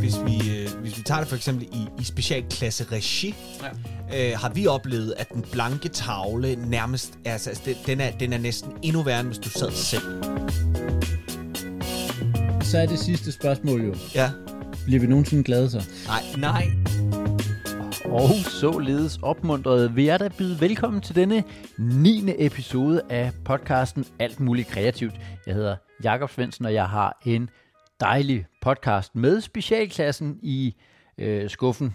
Hvis vi, øh, hvis vi tager det for eksempel i, i specialklasse regi, ja. øh, har vi oplevet, at den blanke tavle nærmest, altså, altså den, den, er, den er næsten endnu værre, end hvis du sad selv. Så er det sidste spørgsmål jo. Ja. Bliver vi nogensinde glade så? Nej, nej. Og således opmuntret vil jeg da byde velkommen til denne 9. episode af podcasten Alt Muligt Kreativt. Jeg hedder Jakob Svendsen, og jeg har en dejlig podcast med specialklassen i øh, skuffen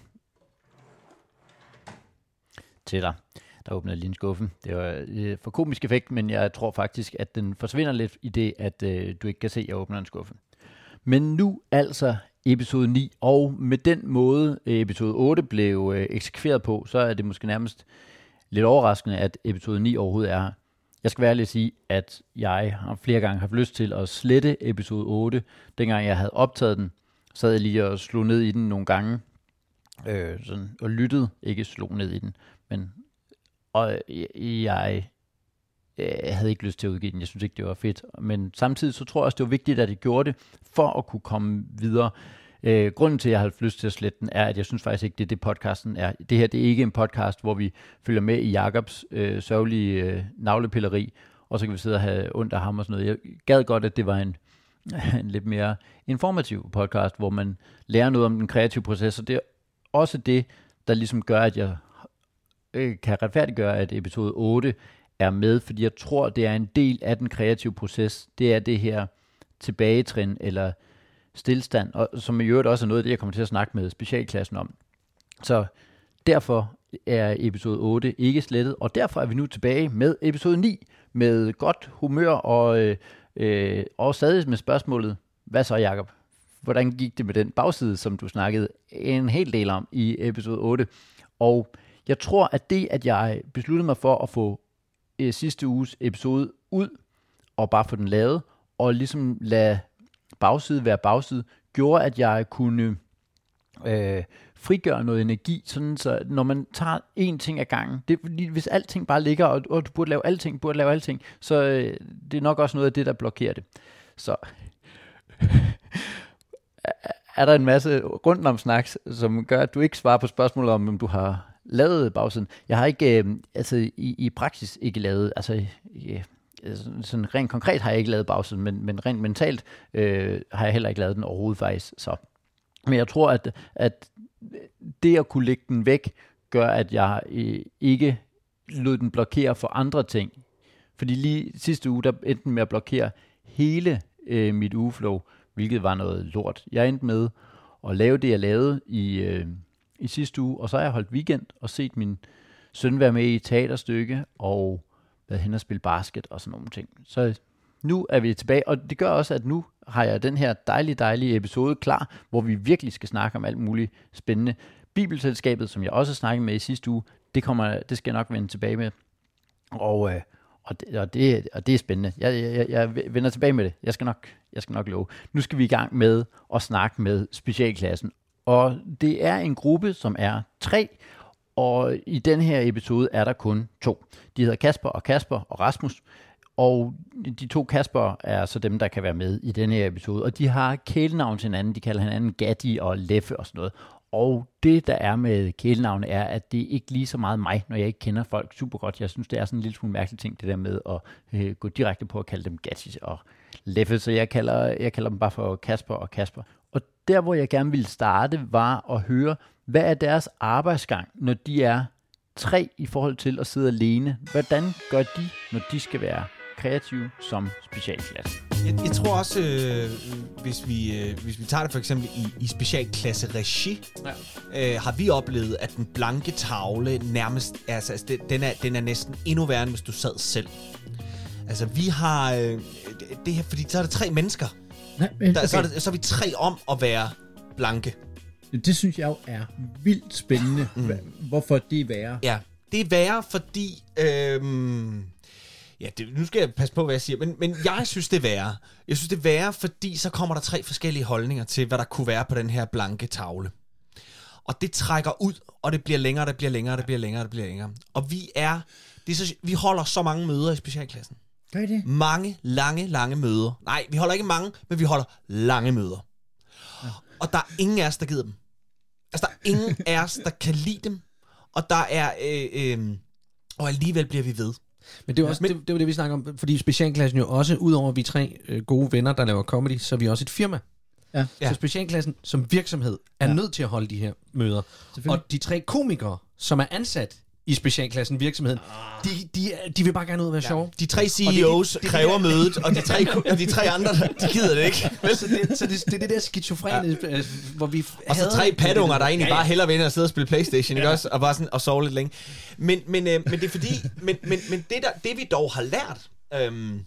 til dig. Der åbnede lige en skuffen. Det var øh, for komisk effekt, men jeg tror faktisk, at den forsvinder lidt i det, at øh, du ikke kan se, at jeg åbner en skuffe. Men nu altså episode 9, og med den måde øh, episode 8 blev øh, eksekveret på, så er det måske nærmest lidt overraskende, at episode 9 overhovedet er her. Jeg skal være ærlig at sige, at jeg har flere gange haft lyst til at slette episode 8. Dengang jeg havde optaget den, så jeg lige og slog ned i den nogle gange, øh, sådan, og lyttede, ikke slog ned i den, men og jeg jeg havde ikke lyst til at udgive den. Jeg synes ikke, det var fedt. Men samtidig så tror jeg også, det var vigtigt, at jeg gjorde det, for at kunne komme videre. Øh, grunden til, at jeg har lyst til at slette den, er, at jeg synes faktisk ikke, det er det podcasten er. Det her det er ikke en podcast, hvor vi følger med i Jakobs øh, sørgelige øh, navlepilleri, og så kan vi sidde og have ondt af ham og sådan noget. Jeg gad godt, at det var en, en lidt mere informativ podcast, hvor man lærer noget om den kreative proces, og det er også det, der ligesom gør, at jeg øh, kan retfærdiggøre, at episode 8 er med, fordi jeg tror, det er en del af den kreative proces. Det er det her tilbagetrin eller stillstand, og som i øvrigt også er noget af det, jeg kommer til at snakke med specialklassen om. Så derfor er episode 8 ikke slettet, og derfor er vi nu tilbage med episode 9 med godt humør og, øh, øh, og stadig med spørgsmålet, hvad så Jacob? Hvordan gik det med den bagside, som du snakkede en hel del om i episode 8? Og jeg tror, at det, at jeg besluttede mig for at få øh, sidste uges episode ud, og bare få den lavet, og ligesom lade bagside være bagside, gjorde, at jeg kunne øh, frigøre noget energi, sådan så når man tager én ting ad gangen, det, hvis alting bare ligger, og, og du burde lave alting, burde lave alting, så øh, det er nok også noget af det, der blokerer det. Så er der en masse rundt om snaks, som gør, at du ikke svarer på spørgsmålet om, om du har lavet bagsiden. Jeg har ikke, øh, altså i, i praksis ikke lavet, altså øh, sådan rent konkret har jeg ikke lavet bagsiden, men, men rent mentalt øh, har jeg heller ikke lavet den overhovedet faktisk. Så. Men jeg tror, at, at det at kunne lægge den væk, gør, at jeg øh, ikke lod den blokere for andre ting. Fordi lige sidste uge, der endte med at blokere hele øh, mit ugeflow, hvilket var noget lort. Jeg endte med at lave det, jeg lavede i, øh, i sidste uge, og så har jeg holdt weekend og set min søn være med i et teaterstykke, og været hen og spille basket og sådan nogle ting. Så nu er vi tilbage, og det gør også, at nu har jeg den her dejlige, dejlige episode klar, hvor vi virkelig skal snakke om alt muligt spændende. Bibelselskabet, som jeg også snakkede med i sidste uge, det, kommer, det skal jeg nok vende tilbage med. Og, øh, og, det, og, det, og det er spændende. Jeg, jeg, jeg vender tilbage med det. Jeg skal, nok, jeg skal nok love. Nu skal vi i gang med at snakke med specialklassen. Og det er en gruppe, som er tre, og i den her episode er der kun to. De hedder Kasper og Kasper og Rasmus. Og de to Kasper er så dem, der kan være med i den her episode. Og de har kælenavn til hinanden. De kalder hinanden Gatti og Leffe og sådan noget. Og det, der er med kælenavne, er, at det ikke lige så meget mig, når jeg ikke kender folk super godt. Jeg synes, det er sådan en lille smule mærkelig ting, det der med at øh, gå direkte på at kalde dem Gatti og Leffe. Så jeg kalder, jeg kalder dem bare for Kasper og Kasper. Der, hvor jeg gerne ville starte, var at høre, hvad er deres arbejdsgang, når de er tre i forhold til at sidde alene? Hvordan gør de, når de skal være kreative som specialklasse? Jeg, jeg tror også, øh, hvis, vi, øh, hvis vi tager det for eksempel i, i specialklasse regi, ja. øh, har vi oplevet, at den blanke tavle nærmest, altså, altså den, er, den er næsten endnu værre, end hvis du sad selv. Altså vi har, øh, det her, fordi så er der tre mennesker. Nej, men, okay. der, så, er det, så er vi tre om at være blanke. Det synes jeg jo er vildt spændende, mm. hvorfor det er værre. Ja, det er værre, fordi... Øhm, ja, det, nu skal jeg passe på, hvad jeg siger, men, men jeg synes, det er værre. Jeg synes, det er værre, fordi så kommer der tre forskellige holdninger til, hvad der kunne være på den her blanke tavle. Og det trækker ud, og det bliver længere, det bliver længere, det bliver længere, det bliver længere. Og vi er... Det er så, vi holder så mange møder i specialklassen. Gør I det? Mange, lange, lange møder. Nej, vi holder ikke mange, men vi holder lange møder. Ja. Og der er ingen af os, der gider dem. Altså, der er ingen af os, der kan lide dem. Og der er... Øh, øh, og alligevel bliver vi ved. Men det er, også, ja, men, det, det var det, vi snakker om, fordi specialklassen jo også, udover at vi er tre øh, gode venner, der laver comedy, så er vi også et firma. Ja. Så specialklassen som virksomhed er ja. nødt til at holde de her møder. Og de tre komikere, som er ansat i specialklassen virksomheden, de, de, de vil bare gerne ud og være ja. sjove. De tre CEOs det, det, det, kræver det, mødet, og de tre, de tre andre, de gider det ikke. så det, så det, det er det der skizofrene, ja. Øh, hvor vi Og så tre padunger, der egentlig ja, ja. bare hellere vil og sidde og spille Playstation, ja. ikke også? Og bare sådan, og sove lidt længe. Men, men, øh, men det er fordi, men, men, men det, der, det vi dog har lært, øhm,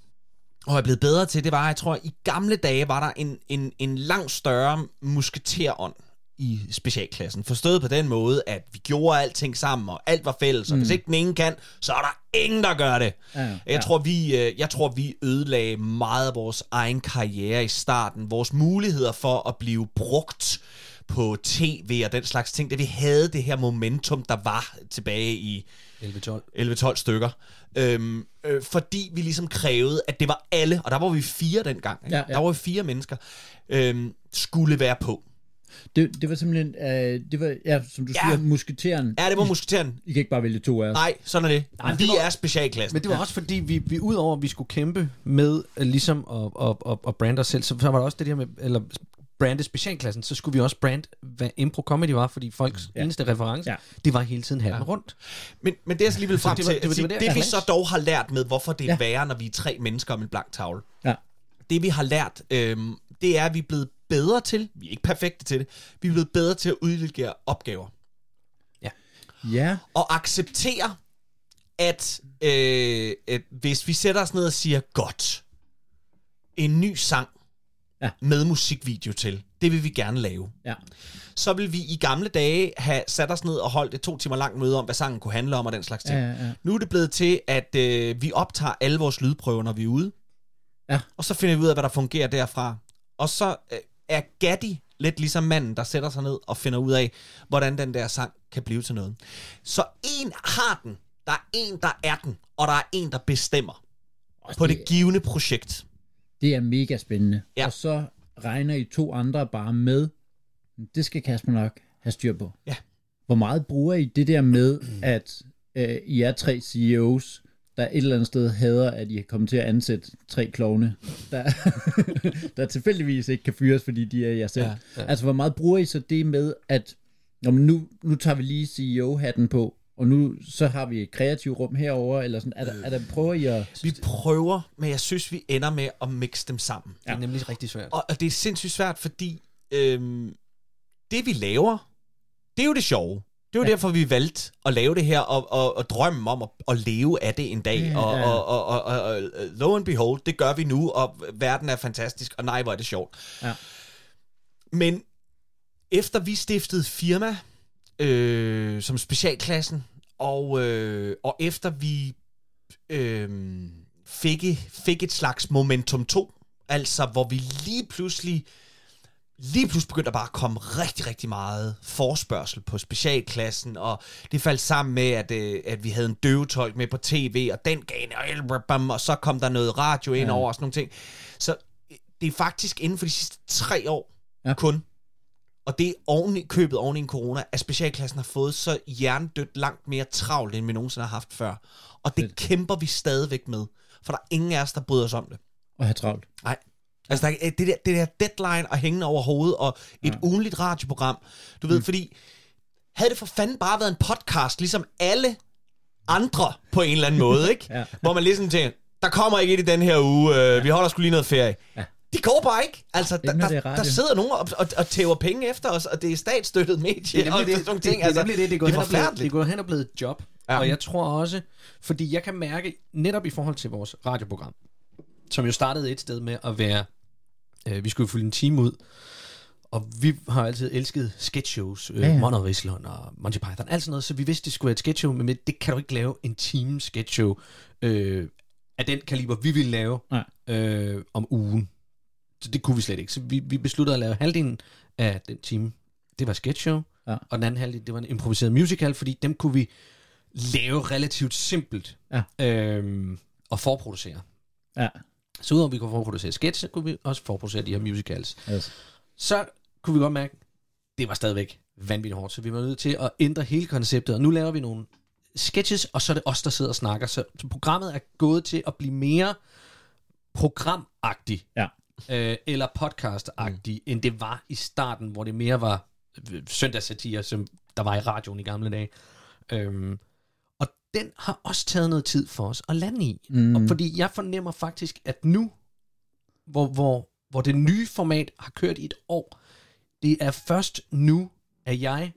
og er blevet bedre til, det var, jeg tror, i gamle dage var der en, en, en langt større musketerånd i specialklassen. Forstået på den måde, at vi gjorde alting sammen, og alt var fælles, og mm. hvis ikke den ene kan, så er der ingen, der gør det. Ja, ja. Jeg, tror, vi, øh, jeg tror, vi ødelagde meget af vores egen karriere i starten. Vores muligheder for at blive brugt på tv og den slags ting, det vi havde det her momentum, der var tilbage i 11-12 stykker. Øhm, øh, fordi vi ligesom krævede, at det var alle, og der var vi fire dengang, ikke? Ja, ja. der var vi fire mennesker, øhm, skulle være på. Det, det var simpelthen, øh, det var, ja, som du ja. siger, musketeren. Ja, det var musketeren. I kan ikke bare vælge to af os. Nej, sådan er det. Nej, vi var, er specialklassen. Men det var ja. også fordi, vi, vi udover at vi skulle kæmpe med uh, ligesom at, at, at, at brande os selv, så, så var der også det der med, eller brande specialklassen, så skulle vi også brand, hvad impro comedy var, fordi folks ja. eneste reference, ja. det var hele tiden hatten ja. rundt. Men, men det er så alligevel frem til, det, var, det, var, det, det, det vi så dog har lært med, hvorfor det er ja. værre, når vi er tre mennesker om en blank tavle. Ja. Det vi har lært, øhm, det er, at vi er blevet bedre til, vi er ikke perfekte til det, vi er blevet bedre til at uddelegere opgaver. Ja. Ja. Og acceptere, at, øh, at hvis vi sætter os ned og siger, godt, en ny sang ja. med musikvideo til, det vil vi gerne lave. Ja. Så vil vi i gamle dage have sat os ned og holdt et to timer langt møde om, hvad sangen kunne handle om og den slags ting. Ja, ja, ja. Nu er det blevet til, at øh, vi optager alle vores lydprøver, når vi er ude. Ja. Og så finder vi ud af, hvad der fungerer derfra. Og så øh, er Gaddy lidt ligesom manden, der sætter sig ned og finder ud af, hvordan den der sang kan blive til noget. Så en har den, der er en, der er den, og der er en, der bestemmer og på det, det givende projekt. Det er mega spændende. Ja. Og så regner I to andre bare med, det skal Kasper nok have styr på. Ja. Hvor meget bruger I det der med, at øh, I er tre CEOs, der et eller andet sted hader, at I er kommet til at ansætte tre klovne, der, der tilfældigvis ikke kan fyres, fordi de er jer selv. Ja, ja. Altså, hvor meget bruger I så det med, at jamen, nu, nu tager vi lige CEO-hatten på, og nu så har vi et kreativt rum herover eller sådan. Er der, er der, prøver I at... Vi prøver, men jeg synes, vi ender med at mixe dem sammen. Ja. Det er nemlig rigtig svært. Og, og det er sindssygt svært, fordi øhm, det vi laver, det er jo det sjove. Det var ja. derfor, vi valgte at lave det her, og, og, og drømme om at, at leve af det en dag. Ja, og. Og, og, og, og, og lo and behold, det gør vi nu, og verden er fantastisk, og nej, hvor er det sjovt. Ja. Men efter vi stiftede firma øh, som specialklassen, og, øh, og efter vi øh, fik, fik et slags momentum 2, altså hvor vi lige pludselig lige pludselig begyndte der bare at komme rigtig, rigtig meget forspørgsel på specialklassen, og det faldt sammen med, at, øh, at vi havde en døvetolk med på tv, og den gav en, og så kom der noget radio ind ja. over og sådan nogle ting. Så det er faktisk inden for de sidste tre år ja. kun, og det er oven i, købet oven i en corona, at specialklassen har fået så hjernedødt langt mere travlt, end vi nogensinde har haft før. Og det Fedt. kæmper vi stadigvæk med, for der er ingen af os, der bryder os om det. Og have travlt. Nej. Altså, der, det, der, det der deadline og hængende over hovedet, og et ja. ugenligt radioprogram. Du ved, mm. fordi havde det for fanden bare været en podcast, ligesom alle andre på en eller anden måde, ikke? ja. Hvor man ligesom tænker, der kommer ikke et i den her uge, øh, vi holder skulle lige noget ferie. Ja. De går bare ikke. Altså, der, der, der sidder nogen og, og, og tæver penge efter os, og det er statsstøttet medie, det er og det, det, sådan ting. Det, altså, det, det, det, går det er forfærdeligt. Det går hen og blevet et job. Ja. Og jeg tror også, fordi jeg kan mærke, netop i forhold til vores radioprogram, som jo startede et sted med at være Øh, vi skulle fylde en time ud, og vi har altid elsket sketchshows, øh, ja, ja. Monty og Monty Python, alt sådan noget, så vi vidste, det skulle være et sketchshow, men det kan du ikke lave en time sketchshow øh, af den kaliber, vi ville lave øh, om ugen. Så det kunne vi slet ikke. Så vi, vi besluttede at lave halvdelen af den time. Det var sketchshow, ja. og den anden halvdel, det var en improviseret musical, fordi dem kunne vi lave relativt simpelt ja. øh, og forproducere. Ja. Så udover at vi kunne forproducere sketch, så kunne vi også forproducere de her musicals. Yes. Så kunne vi godt mærke, det var stadigvæk vanvittigt hårdt, så vi var nødt til at ændre hele konceptet, og nu laver vi nogle sketches, og så er det os, der sidder og snakker. Så, så programmet er gået til at blive mere programagtigt, Ja. øh, eller podcastagtigt, mm. end det var i starten, hvor det mere var øh, søndagssatire, som der var i radioen i gamle dage. Øhm, den har også taget noget tid for os at lande i. Mm. Og fordi jeg fornemmer faktisk, at nu, hvor, hvor, hvor det nye format har kørt i et år, det er først nu, at jeg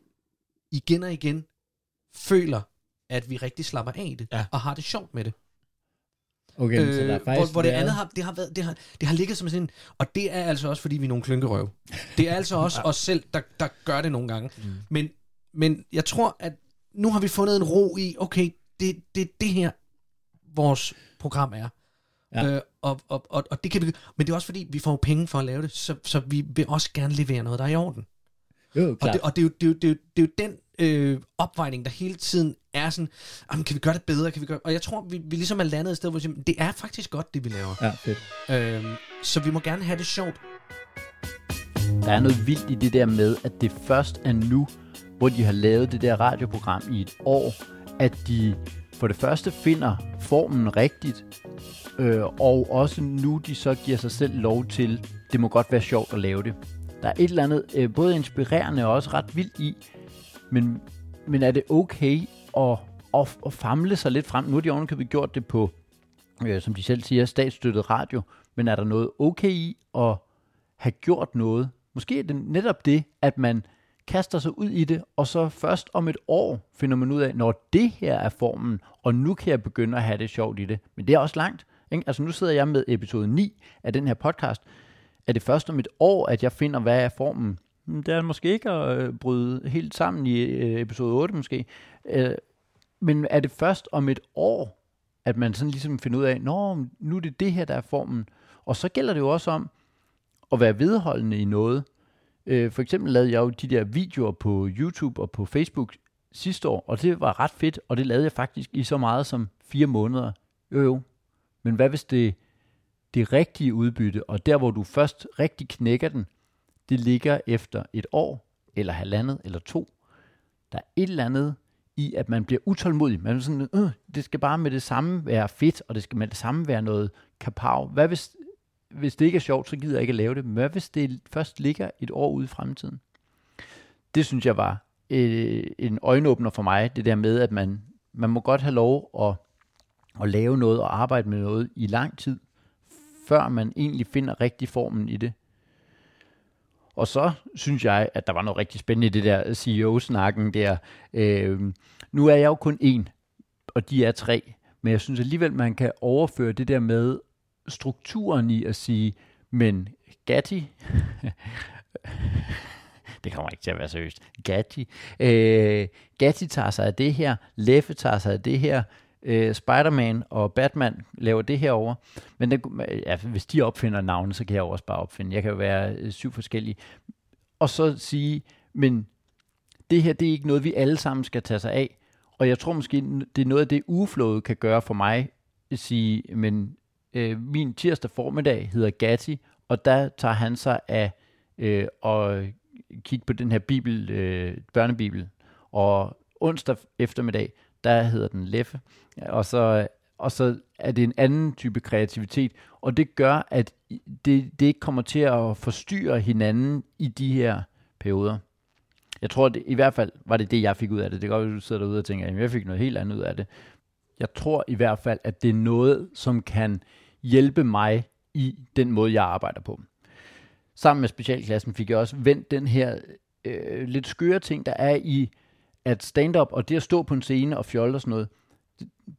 igen og igen føler, at vi rigtig slapper af i det, Ja. og har det sjovt med det. Okay, øh, så der er hvor, faktisk hvor det været- andet har, det har, været, det, har, det har ligget som sådan en, og det er altså også, fordi vi er nogle klynkerøv. Det er altså også os selv, der, der gør det nogle gange. Mm. Men, men jeg tror, at nu har vi fundet en ro i, okay, det, det, det her, vores program er. Ja. Øh, og, og, og, og det kan vi, men det er også fordi, vi får penge for at lave det, så, så vi vil også gerne levere noget, der er i orden. Jo, Og klart. det, og det, er jo, det, er jo, det, er jo, det er jo den øh, opvejning, der hele tiden er sådan, "Jamen, kan vi gøre det bedre? Kan vi gøre? Og jeg tror, vi, vi ligesom er landet et sted, hvor vi siger, det er faktisk godt, det vi laver. Ja, fedt. Øh, så vi må gerne have det sjovt. Der er noget vildt i det der med, at det først er nu, hvor de har lavet det der radioprogram i et år, at de for det første finder formen rigtigt, øh, og også nu de så giver sig selv lov til, det må godt være sjovt at lave det. Der er et eller andet øh, både inspirerende og også ret vildt i, men, men er det okay at, at, at famle sig lidt frem? Nu har de ovenikøbet gjort det på, øh, som de selv siger, statsstøttet radio, men er der noget okay i at have gjort noget? Måske er det netop det, at man kaster sig ud i det, og så først om et år finder man ud af, når det her er formen, og nu kan jeg begynde at have det sjovt i det. Men det er også langt. Ikke? Altså nu sidder jeg med episode 9 af den her podcast. Er det først om et år, at jeg finder, hvad er formen? Hmm, det er måske ikke at øh, bryde helt sammen i øh, episode 8 måske. Øh, men er det først om et år, at man sådan ligesom finder ud af, Nå, nu er det det her, der er formen. Og så gælder det jo også om at være vedholdende i noget. Øh, for eksempel lavede jeg jo de der videoer på YouTube og på Facebook sidste år, og det var ret fedt, og det lavede jeg faktisk i så meget som fire måneder. Jo jo, men hvad hvis det det rigtige udbytte, og der hvor du først rigtig knækker den, det ligger efter et år, eller halvandet, eller to. Der er et eller andet i, at man bliver utålmodig. Man er sådan, øh, det skal bare med det samme være fedt, og det skal med det samme være noget kapav. Hvad hvis, hvis det ikke er sjovt, så gider jeg ikke at lave det. Men hvad hvis det først ligger et år ude i fremtiden? Det synes jeg var øh, en øjenåbner for mig, det der med, at man, man må godt have lov at, at lave noget og arbejde med noget i lang tid, før man egentlig finder rigtig formen i det. Og så synes jeg, at der var noget rigtig spændende i det der CEO-snakken der. Øh, nu er jeg jo kun en, og de er tre. Men jeg synes alligevel, man kan overføre det der med strukturen i at sige, men Gatti, det kommer ikke til at være seriøst, Gatti, øh, Gatti tager sig af det her, Leffe tager sig af det her, øh, Spider-Man og Batman laver det her over. Men det, ja, hvis de opfinder navne, så kan jeg jo også bare opfinde. Jeg kan jo være øh, syv forskellige. Og så sige, men det her, det er ikke noget, vi alle sammen skal tage sig af. Og jeg tror måske, det er noget af det, ugeflowet kan gøre for mig. At sige, men øh, min tirsdag formiddag hedder Gatti, og der tager han sig af øh, at kigge på den her bibel, øh, børnebibel. Og onsdag eftermiddag, der hedder den Leffe. Og så, og så er det en anden type kreativitet. Og det gør, at det, det ikke kommer til at forstyrre hinanden i de her perioder. Jeg tror, det, i hvert fald var det det, jeg fik ud af det. Det kan godt være, du sidder derude og tænker, at jeg fik noget helt andet ud af det. Jeg tror i hvert fald, at det er noget, som kan hjælpe mig i den måde, jeg arbejder på. Sammen med specialklassen fik jeg også vendt den her øh, lidt skøre ting, der er i at stand-up og det at stå på en scene og fjolle og sådan noget,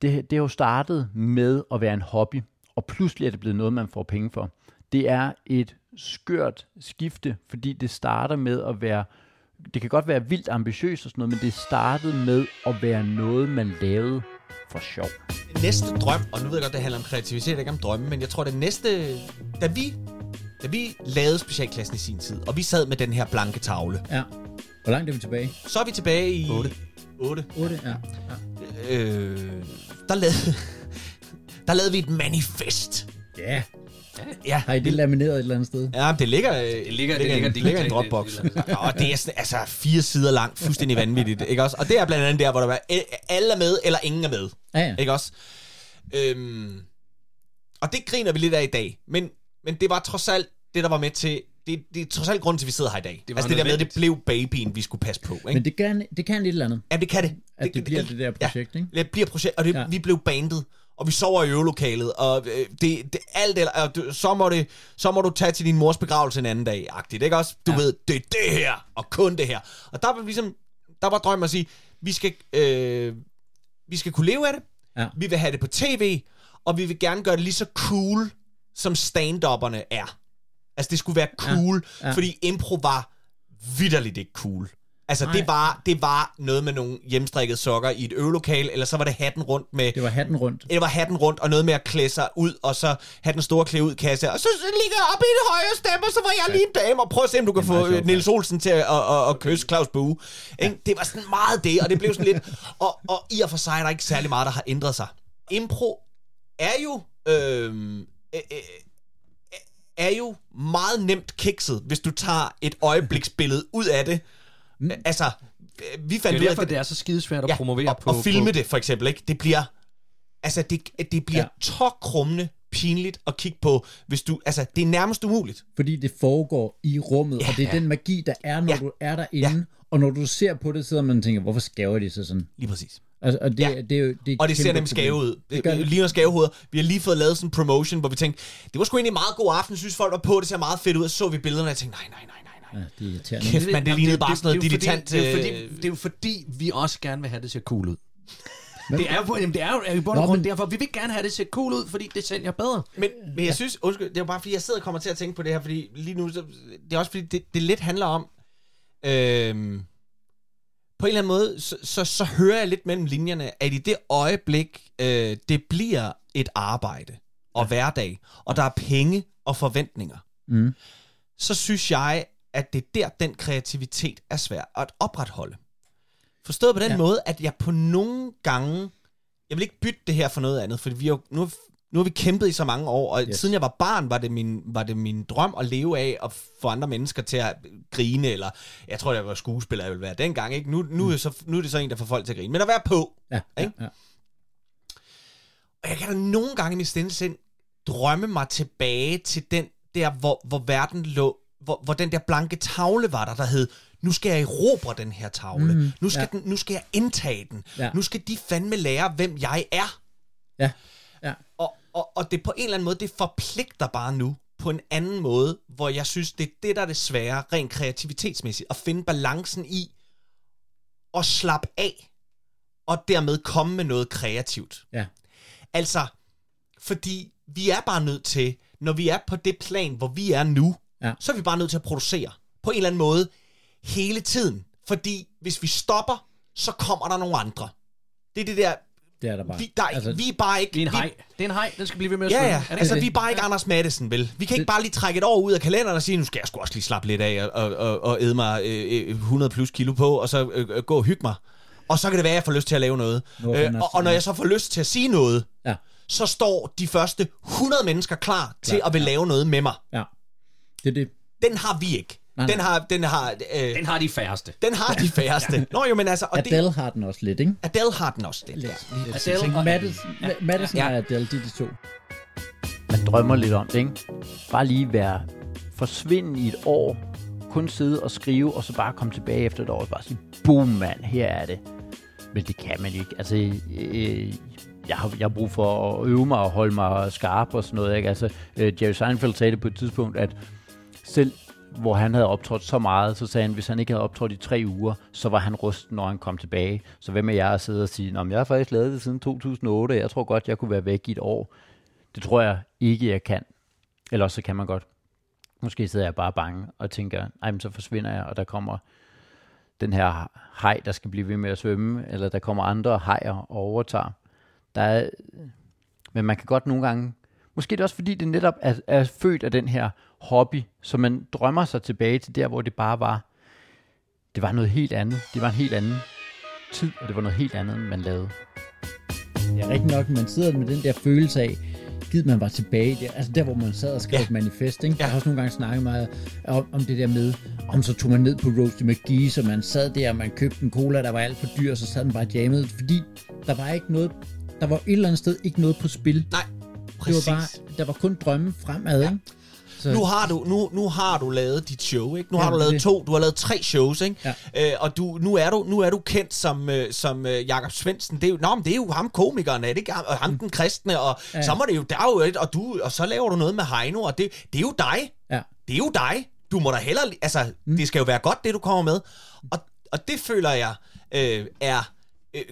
det, det er jo startet med at være en hobby, og pludselig er det blevet noget, man får penge for. Det er et skørt skifte, fordi det starter med at være, det kan godt være vildt ambitiøst og sådan noget, men det startede med at være noget, man lavede for sjov. Næste drøm, og nu ved jeg godt, det handler om kreativitet, ikke om drømme, men jeg tror, det næste, da vi, da vi lavede specialklassen i sin tid, og vi sad med den her blanke tavle, Ja. Hvor langt er vi tilbage? så er vi tilbage i... 8. 8. 8? Ja. ja. Øh, der lavede, der lavede vi et manifest. Ja. Ja, Har I det lamineret et eller andet sted? Ja, det ligger, det ligger- ligger, det ligger, det ligger i en Dropbox. og det er sådan, altså fire sider langt, fuldstændig vanvittigt, ikke også? Og det er blandt andet der, hvor der var, alle er med, eller ingen er med, Ja, ja. ikke også? Øhm, og det griner vi lidt af i dag, men, men det var trods alt det, der var med til, det, det er trods alt grunden til, at vi sidder her i dag. Det Det var altså det der med, at det blev babyen, vi skulle passe på, ikke? Men det kan, det kan et eller andet, ja, det kan det. at det bliver det der projekt, ikke? Det bliver projekt, og det, Ja. ja. vi blev bandet, og vi sover i øvelokalet, og øh, det, det alt eller, og du, så, må det, så må du tage til din mors begravelse en anden dag, agtigt, ikke også? Du Ja. ved, det er det her, og kun det her. Og der var ligesom, der var drømmen at sige, vi skal, øh, vi skal kunne leve af det, Ja. vi vil have det på tv, og vi vil gerne gøre det lige så cool, som stand-upperne er. Altså, det skulle være cool, Ja. ja. fordi impro var vidderligt ikke cool. Altså, Nej. det var, det var noget med nogle hjemstrikkede sokker i et øvelokale, eller så var det hatten rundt med... Det var hatten rundt. Eller var hatten rundt, og noget med at klæde sig ud, og så have den store klæde ud kasse, og så ligger jeg op i en højere stemme, og så var jeg lige en dame, og prøv at se, om du kan Det få sjovt, Niels Olsen til at, at, at, at kysse Claus Bue. Ja. Det var sådan meget det, og det blev sådan lidt... Og, og i og for sig er der ikke særlig meget, der har ændret sig. Impro er jo... Øh, øh, øh, er jo meget nemt kikset, hvis du tager et øjebliksbillede ud af det. Mm. Altså, øh, vi Det fandt er ud af, derfor, det er så skidesvært at promovere og, på... og filme på, det, for eksempel, ikke? Det bliver... Altså, det, det bliver Ja. ja. tåkrummende pinligt at kigge på, hvis du... Altså, det er nærmest umuligt. Fordi det foregår i rummet, Ja, og det er ja. den magi, der er, når Ja. du er derinde. Og når du ser på det, sidder man og tænker, hvorfor skæver de sig sådan? Lige præcis. Altså, og det, Ja. det, det er et Og det ser nemlig skæve ud. Det Det, det det. ligner skævehoveder. Vi har lige fået lavet sådan en promotion, hvor vi tænkte, det var sgu egentlig en meget god aften, synes folk var på, det ser meget fedt ud, og så så vi billederne, og jeg tænkte, nej, nej, nej, nej. Ja, det er irriterende. Kæft, man, det lignede bare sådan noget det er dilettant... Det, er jo fordi, øh, det er jo fordi, vi også gerne vil have det ser cool ud. Men- det er jo, jamen, det er jo i bund og grund men- derfor, vi vil gerne have det ser cool ud, fordi det sælger bedre. Men, men jeg synes, undskyld, det er jo bare fordi, jeg sidder og kommer til at tænke på det her, fordi lige nu, så, det er også fordi, det, det lidt handler om, øhm, på en eller anden måde, så, så, så hører jeg lidt mellem linjerne, at i det øjeblik, øh, det bliver et arbejde og hverdag, og der er penge og forventninger, Mm. så synes jeg, at det er der, den kreativitet er svær at opretholde. Forstået på den Ja. ja. måde, at jeg på nogle gange, jeg vil ikke bytte det her for noget andet, fordi vi har, nu, nu har vi kæmpet i så mange år, og Yes. siden jeg var barn, var det, min, var det min drøm at leve af at få andre mennesker til at grine, eller jeg tror, jeg var skuespiller, jeg ville være dengang. Ikke? Nu, nu, er så, nu er det så en, der får folk til at grine. Men at være på. Ja, ja, Ikke? ja. Og jeg kan da nogle gange i mit stille sind drømme mig tilbage til den der, hvor, hvor verden lå, hvor, hvor den der blanke tavle var der, der hed, nu skal jeg erobre den her tavle. Mm, nu, skal ja. den, nu skal jeg indtage den. Ja. Nu skal de fandme lære, hvem jeg er. Ja, ja. Og, og, og det på en eller anden måde, det forpligter bare nu på en anden måde, hvor jeg synes, det er det, der er det svære, rent kreativitetsmæssigt, at finde balancen i at slappe af, og dermed komme med noget kreativt. Ja. Altså, fordi vi er bare nødt til, når vi er på det plan, hvor vi er nu, Ja. så er vi bare nødt til at producere på en eller anden måde hele tiden. Fordi hvis vi stopper, så kommer der nogle andre. Det er det der, Det er der bare. vi, der er, altså, vi er bare ikke... Det er en vi, hej. Det er en hej. Den skal blive ved med at Ja, ja. Er det Altså, ikke vi det? er bare ikke Anders Madsen, vel? Vi kan ikke Det- bare lige trække et år ud af kalenderen og sige, nu skal jeg sgu også lige slappe lidt af og, og, og æde mig øh, øh, 100 plus kilo på, og så øh, øh, gå og hygge mig. Og så kan det være, at jeg får lyst til at lave noget. Øh, og, og når ja. jeg så får lyst til at sige noget, Ja, så står de første 100 mennesker klar til Klar, at vil ja. lave noget med mig. ja. Det er det. Den har vi ikke. Nej, Den nej. har, den har, øh, Den har de færreste. den har de færreste. Nå jo, men altså... Og det, Adele har den også lidt, ikke? Adele har den også. Det, der. Adele Tænk, og- Madison, ja. Madison Ja. og Adele, de er de to. Man drømmer lidt om det, ikke? Bare lige være forsvinde i et år, kun sidde og skrive, og så bare komme tilbage efter et år og bare sige, boom mand, her er det. Men det kan man ikke. Altså, øh, jeg, har, jeg har brug for at øve mig og holde mig skarp og sådan noget. Ikke? Altså, øh, Jerry Seinfeld sagde det på et tidspunkt, at selv hvor han havde optrådt så meget, så sagde han, hvis han ikke havde optrådt i tre uger, så var han rusten, når han kom tilbage. Så hvem er jeg at sidde og sige, at jeg har faktisk lavet det siden 2008, jeg tror godt, jeg kunne være væk i et år. Det tror jeg ikke, jeg kan. Eller også så kan man godt. Måske sidder jeg bare bange og tænker, ej, men så forsvinder jeg, og der kommer den her hej, der skal blive ved med at svømme, eller der kommer andre hejer og overtager. Der er, men man kan godt nogle gange, måske er det også fordi, det netop er, er født af den her hobby, så man drømmer sig tilbage til der, hvor det bare var, det var noget helt andet. Det var en helt anden tid, og det var noget helt andet, man lavede. Det er rigtigt nok, man sidder med den der følelse af, givet man var tilbage der, altså der, hvor man sad og skrev ja. et manifest, ikke? Ja. Jeg har også nogle gange snakket meget om, om det der med, om så tog man ned på Roasty McGee, så man sad der, og man købte en cola, der var alt for dyr, og så sad man bare jammet, fordi der var ikke noget, der var et eller andet sted ikke noget på spil. Nej, præcis. Det var bare, der var kun drømme fremad, ja. ikke? Så... Nu, har du, nu, nu har du lavet dit show, ikke? Nu ja, har du lavet det. to, du har lavet tre shows, ikke? Ja. Øh, og du, nu, er du, nu er du kendt som, øh, som øh, Jakob Svendsen. Det er, jo, nå, men det er jo ham komikeren, er det ikke? Og ham den kristne, og ja. så må det jo, der er jo et, og, du, og så laver du noget med Heino, og det, det er jo dig. Ja. Det er jo dig. Du må da heller, altså, mm. det skal jo være godt, det du kommer med. Og, og det føler jeg øh, er øh,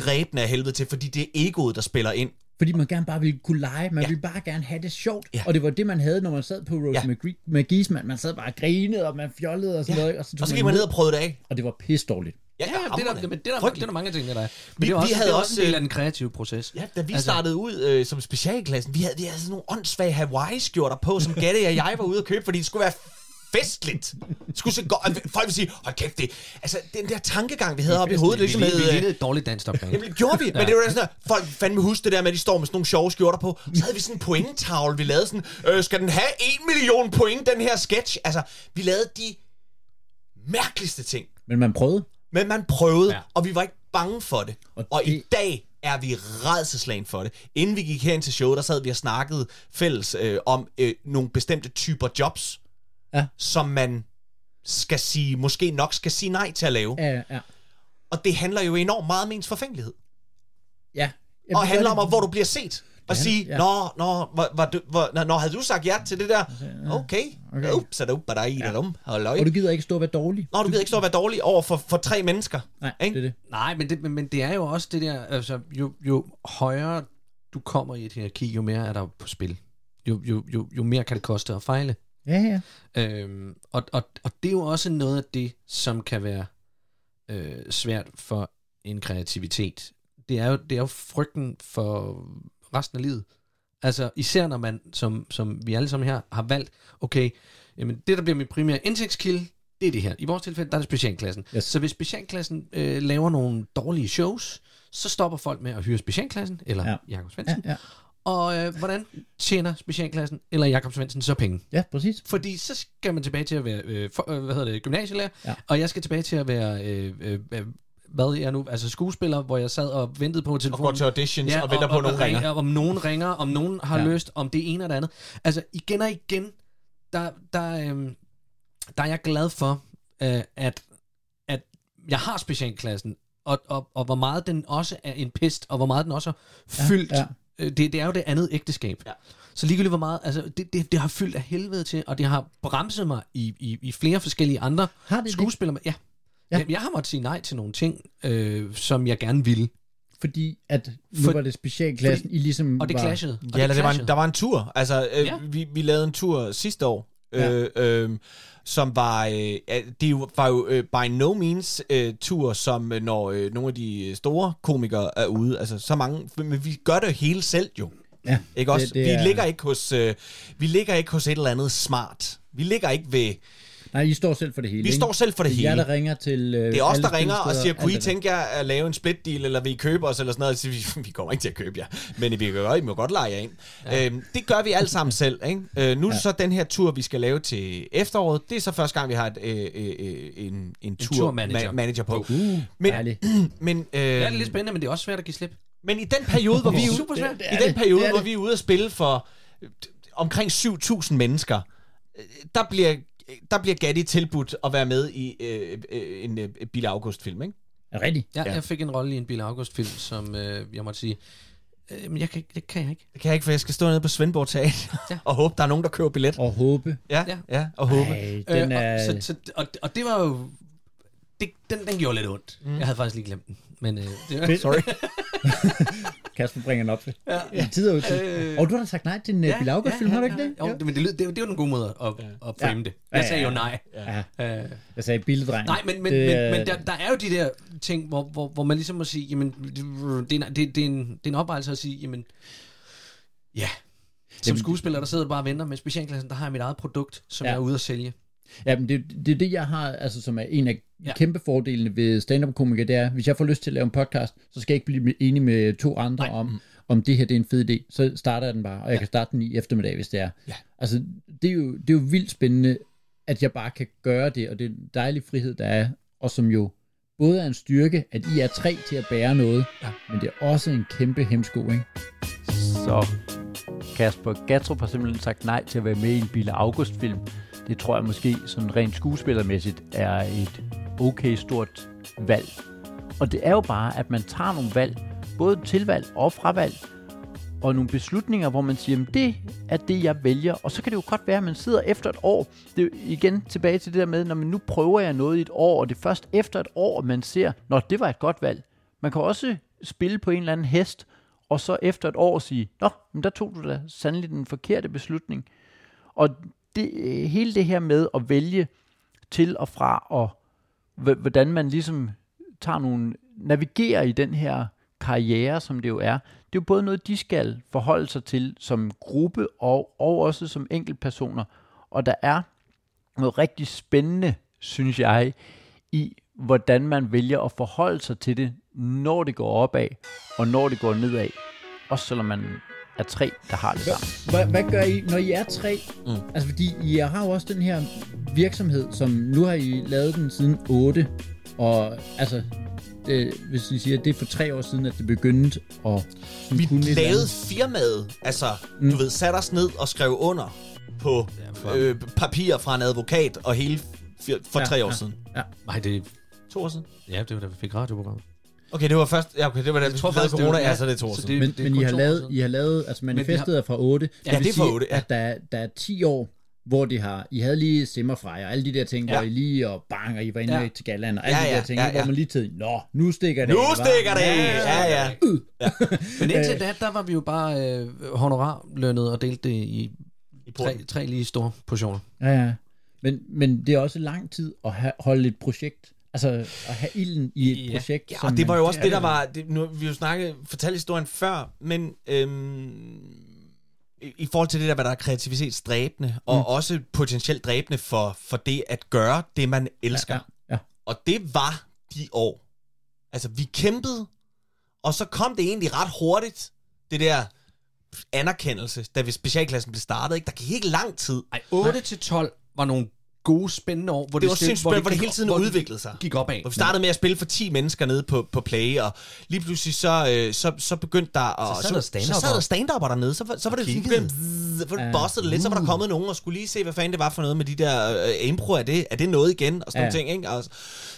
kreativitetsdræbende af helvede til, fordi det er egoet, der spiller ind. Fordi man gerne bare ville kunne lege, man ja. ville bare gerne have det sjovt. Ja. Og det var det, man havde, når man sad på Rose ja. McGee's, man, man sad bare og grinede, og man fjollede og sådan ja. noget. Og så, og så gik man ned og prøvede det af. Og det var pisse dårligt. Ja, ja, ja det, der, det, det, der, det er der mange ting, der er. Men vi, det er også, vi havde det er også en del af den kreative proces. Ja, da vi altså, startede ud øh, som specialklassen, vi havde, vi havde sådan nogle åndssvage Hawaii-skjorter på, som Gatte og jeg var ude at købe, fordi det skulle være festligt. Skulle se godt. Folk vil sige, hold kæft, det, altså, den der tankegang, vi havde oppe i hovedet, ligesom med... Vi lignede et dårligt dansk opgave. Jamen, det gjorde vi, men det var sådan, at folk fandme huske det der med, at de står med sådan nogle sjove skjorter på. Så havde vi sådan en pointtavle, vi lavede sådan, øh, skal den have en million point, den her sketch? Altså, vi lavede de mærkeligste ting. Men man prøvede. Men man prøvede, ja. og vi var ikke bange for det. Og, og det... i dag er vi redselslagen for det. Inden vi gik herind til showet, der sad vi og snakkede fælles øh, om øh, nogle bestemte typer jobs, ja. som man skal sige, måske nok skal sige nej til at lave. Ja, ja. Og det handler jo enormt meget om ens forfængelighed. Ja. og handler om, hvor du bliver set. Og ja, sige, ja. nå, nå, var, var du, var, nå, havde du sagt ja til det der? Okay. okay. Ups, så du, der ja. dum. Og du gider ikke stå og være dårlig. Nå, du gider ikke stå og være dårlig over for, for tre mennesker. Nej, ikke? det er det. Nej, men det, men, men det er jo også det der, altså, jo, jo højere du kommer i et hierarki, jo mere er der på spil. Jo, jo, jo, jo mere kan det koste at fejle. Ja, ja. Øhm, og, og, og det er jo også noget af det, som kan være øh, svært for en kreativitet. Det er, jo, det er jo frygten for resten af livet. Altså især når man, som, som vi alle sammen her, har valgt, okay, jamen det der bliver min primære indtægtskilde, det er det her. I vores tilfælde, der er det specialklassen. Yes. Så hvis specialklassen øh, laver nogle dårlige shows, så stopper folk med at hyre specialklassen, eller ja. Jakob Svendsen, ja, ja. Og øh, hvordan tjener specialklassen eller Jakob Svendsen så penge? Ja, præcis. Fordi så skal man tilbage til at være øh, for, øh, hvad hedder det, gymnasielærer, ja. og jeg skal tilbage til at være øh, øh, øh hvad jeg nu, altså skuespiller, hvor jeg sad og ventede på telefonen. Og går til auditions ja, og venter og, på, at nogen ringer. Om nogen ringer, om nogen har ja. løst, om det ene eller andet. Altså igen og igen, der, der, øh, der er jeg glad for, øh, at, at jeg har specialklassen, og, og, og hvor meget den også er en pest, og hvor meget den også har fyldt ja, ja. Øh, det, det er jo det andet ægteskab. Ja. Så ligegyldigt hvor meget, altså det, det, det har fyldt af helvede til, og det har bremset mig i, i, i flere forskellige andre har det skuespillere. Det? Ja. ja. Jeg, jeg har måttet sige nej til nogle ting, øh, som jeg gerne ville. Fordi at nu For, var det specialklassen, fordi, I ligesom Og det var... clashede. Og ja, det, det var en, der var en tur. Altså, øh, ja. vi, vi lavede en tur sidste år. Ja. Øh, øh, som var, øh, det var jo øh, by no means øh, tur, som øh, når øh, nogle af de store komikere er ude. Altså så mange, men vi gør det hele selv jo. Ja, ikke også? Det, det vi er... ligger ikke hos, øh, vi ligger ikke hos et eller andet smart. Vi ligger ikke ved Nej, I står selv for det hele. Vi ikke? står selv for det, det hele. Det er der ringer til øh, Det er os, der ringer og siger, kunne I tænke jer at lave en split deal, eller vil I købe os, eller sådan noget. Så vi, vi kommer ikke til at købe jer, men vi kan godt, I må godt lege jer ind. Ja. Øhm, det gør vi alle sammen selv. Ikke? Øh, nu er ja. så den her tur, vi skal lave til efteråret. Det er så første gang, vi har et, øh, øh, øh en, en, en tur-manager manager på. Uh, men, men, øh, det er lidt spændende, men det er også svært at give slip. Men i den periode, hvor vi, er ude, i den periode, hvor vi er ude at spille for omkring 7.000 mennesker, øh, der bliver der bliver Gatti tilbudt at være med i øh, øh, en øh, Bill August-film, ikke? Er rigtigt? Ja, ja, jeg fik en rolle i en Bill August-film, som øh, jeg måtte sige, øh, men jeg kan, det kan jeg ikke. Det kan jeg ikke, for jeg skal stå nede på Svendborg Teater ja. og håbe, der er nogen, der køber billet. Og håbe. Ja, ja, ja og håbe. Ej, den er... øh, og, så, så, og, og det var jo... Det, den, den gjorde lidt ondt. Mm. Jeg havde faktisk lige glemt den. Men, øh, det var, sorry. Kasper bringer den op til. Ja. ja. Tid og, øh, og du har da sagt nej til en ja, Bill ja, ja, har du ikke det? Jo, det, men det, det, det, det var en god måde at, at frame ja. det. Jeg sagde jo nej. Ja. Uh, jeg sagde billedreng. Nej, men, men, det, men, men der, der er jo de der ting, hvor, hvor, hvor man ligesom må sige, jamen, det, det, det, det, er, en, det er en oprettelse at sige, jamen, ja, som skuespiller, der sidder bare og venter med specialklassen, der har jeg mit eget produkt, som ja. jeg er ude at sælge. Ja, men det, det er det, jeg har, altså som er en af ja. kæmpe fordelene ved stand-up komiker, det er, hvis jeg får lyst til at lave en podcast, så skal jeg ikke blive enig med to andre Nej. om, om det her det er en fed idé, så starter jeg den bare, og jeg ja. kan starte den i eftermiddag, hvis det er. Ja. Altså, det er, jo, det er jo vildt spændende, at jeg bare kan gøre det, og det er en dejlig frihed, der er, og som jo både er en styrke, at I er tre til at bære noget, ja. men det er også en kæmpe hemsko, ikke? Så Kasper Gatrup har simpelthen sagt nej til at være med i en Bille August-film. Det tror jeg måske sådan rent skuespillermæssigt er et okay stort valg. Og det er jo bare, at man tager nogle valg, både tilvalg og fravalg, og nogle beslutninger, hvor man siger, at det er det, jeg vælger. Og så kan det jo godt være, at man sidder efter et år. Det er igen tilbage til det der med, når man nu prøver jeg noget i et år, og det er først efter et år, man ser, når det var et godt valg. Man kan også spille på en eller anden hest, og så efter et år sige, nå, men der tog du da sandelig den forkerte beslutning. Og det, øh, hele det her med at vælge til og fra, og hvordan man ligesom tager nogle, navigerer i den her karriere, som det jo er, det er jo både noget, de skal forholde sig til som gruppe og, og også som enkeltpersoner. Og der er noget rigtig spændende, synes jeg, i hvordan man vælger at forholde sig til det, når det går opad, og når det går nedad. Også selvom man er tre, der har det samme. Hvad, hvad gør I, når I er tre? Mm. Altså, fordi I har jo også den her virksomhed, som nu har I lavet den siden 8, og altså, det, hvis I siger, at det er for tre år siden, at det begyndte at Vi lavede firmaet, altså, mm. du ved, satte os ned og skrev under på øh, papir fra en advokat, og hele for ja, tre år ja, siden. Ja. Nej, det To år siden? Ja, det var da vi fik radioprogrammet. Okay, det var først, ja, okay, det var da vi tror faktisk, corona, det var, ja, så det er to år siden. Men, men I, har lavet, I har lavet, altså manifestet er fra 8. Ja, det er fra 8, ja. At der, der er 10 år, hvor de har, I havde lige Simmerfrej og alle de der ting, ja. hvor I lige og bang, og I var inde ja. til Galland, og alle ja, ja, de der ting, ja, ja. hvor man lige tænkte, nå, nu stikker det Nu af, stikker det ja, ja. ja. ja. Men indtil da, der var vi jo bare øh, honorarlønnet og delte det i, I tre, tre lige store portioner. Ja, ja. Men, men det er også lang tid at have, holde et projekt Altså at have ilden i et ja. projekt. Ja, og det var jo også det, der var... Det, nu, vi jo snakket, fortalte historien før, men øhm, i, i forhold til det der, hvad der er kreativitetsdræbende, og mm. også potentielt dræbende for, for det at gøre det, man elsker. Ja, ja, ja. Og det var de år. Altså, vi kæmpede, og så kom det egentlig ret hurtigt, det der anerkendelse, da vi specialklassen blev startet. Ikke? Der gik ikke lang tid. Ej, 8 til 12 var nogle gode, spændende år. Hvor det, det var sindssygt hvor, hvor det hele tiden udviklede sig. Gik opad. Hvor vi startede med at spille for 10 mennesker nede på, på Play, og lige pludselig så, øh, så, så begyndte der... at... så, sad der stand så, sad der stand dernede, så, så var det begyndt... For det bossede lidt, så var der kommet nogen og skulle lige se, hvad fanden det var for noget med de der øh, impro. Er det, er det noget igen? Og sådan ja. ting, ikke? Og,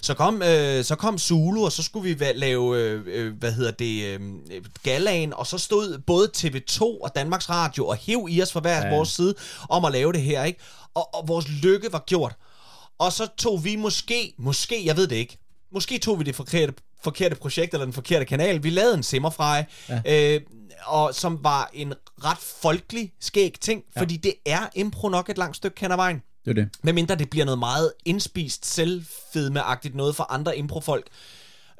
så kom, øh, så kom Zulu, og så skulle vi lave, øh, øh, hvad hedder det, øh, galaen, og så stod både TV2 og Danmarks Radio og hæv i os fra hver ja. vores side om at lave det her, ikke? Og, og vores lykke var gjort. Og så tog vi måske, måske, jeg ved det ikke, måske tog vi det forkerte, forkerte projekt eller den forkerte kanal. Vi lavede en simmerfrej, ja. øh, og som var en ret folkelig skæg ting, ja. fordi det er impro nok et langt stykke hen ad vejen. Det er det. Medmindre det bliver noget meget indspist, selvfedmeagtigt noget for andre improfolk.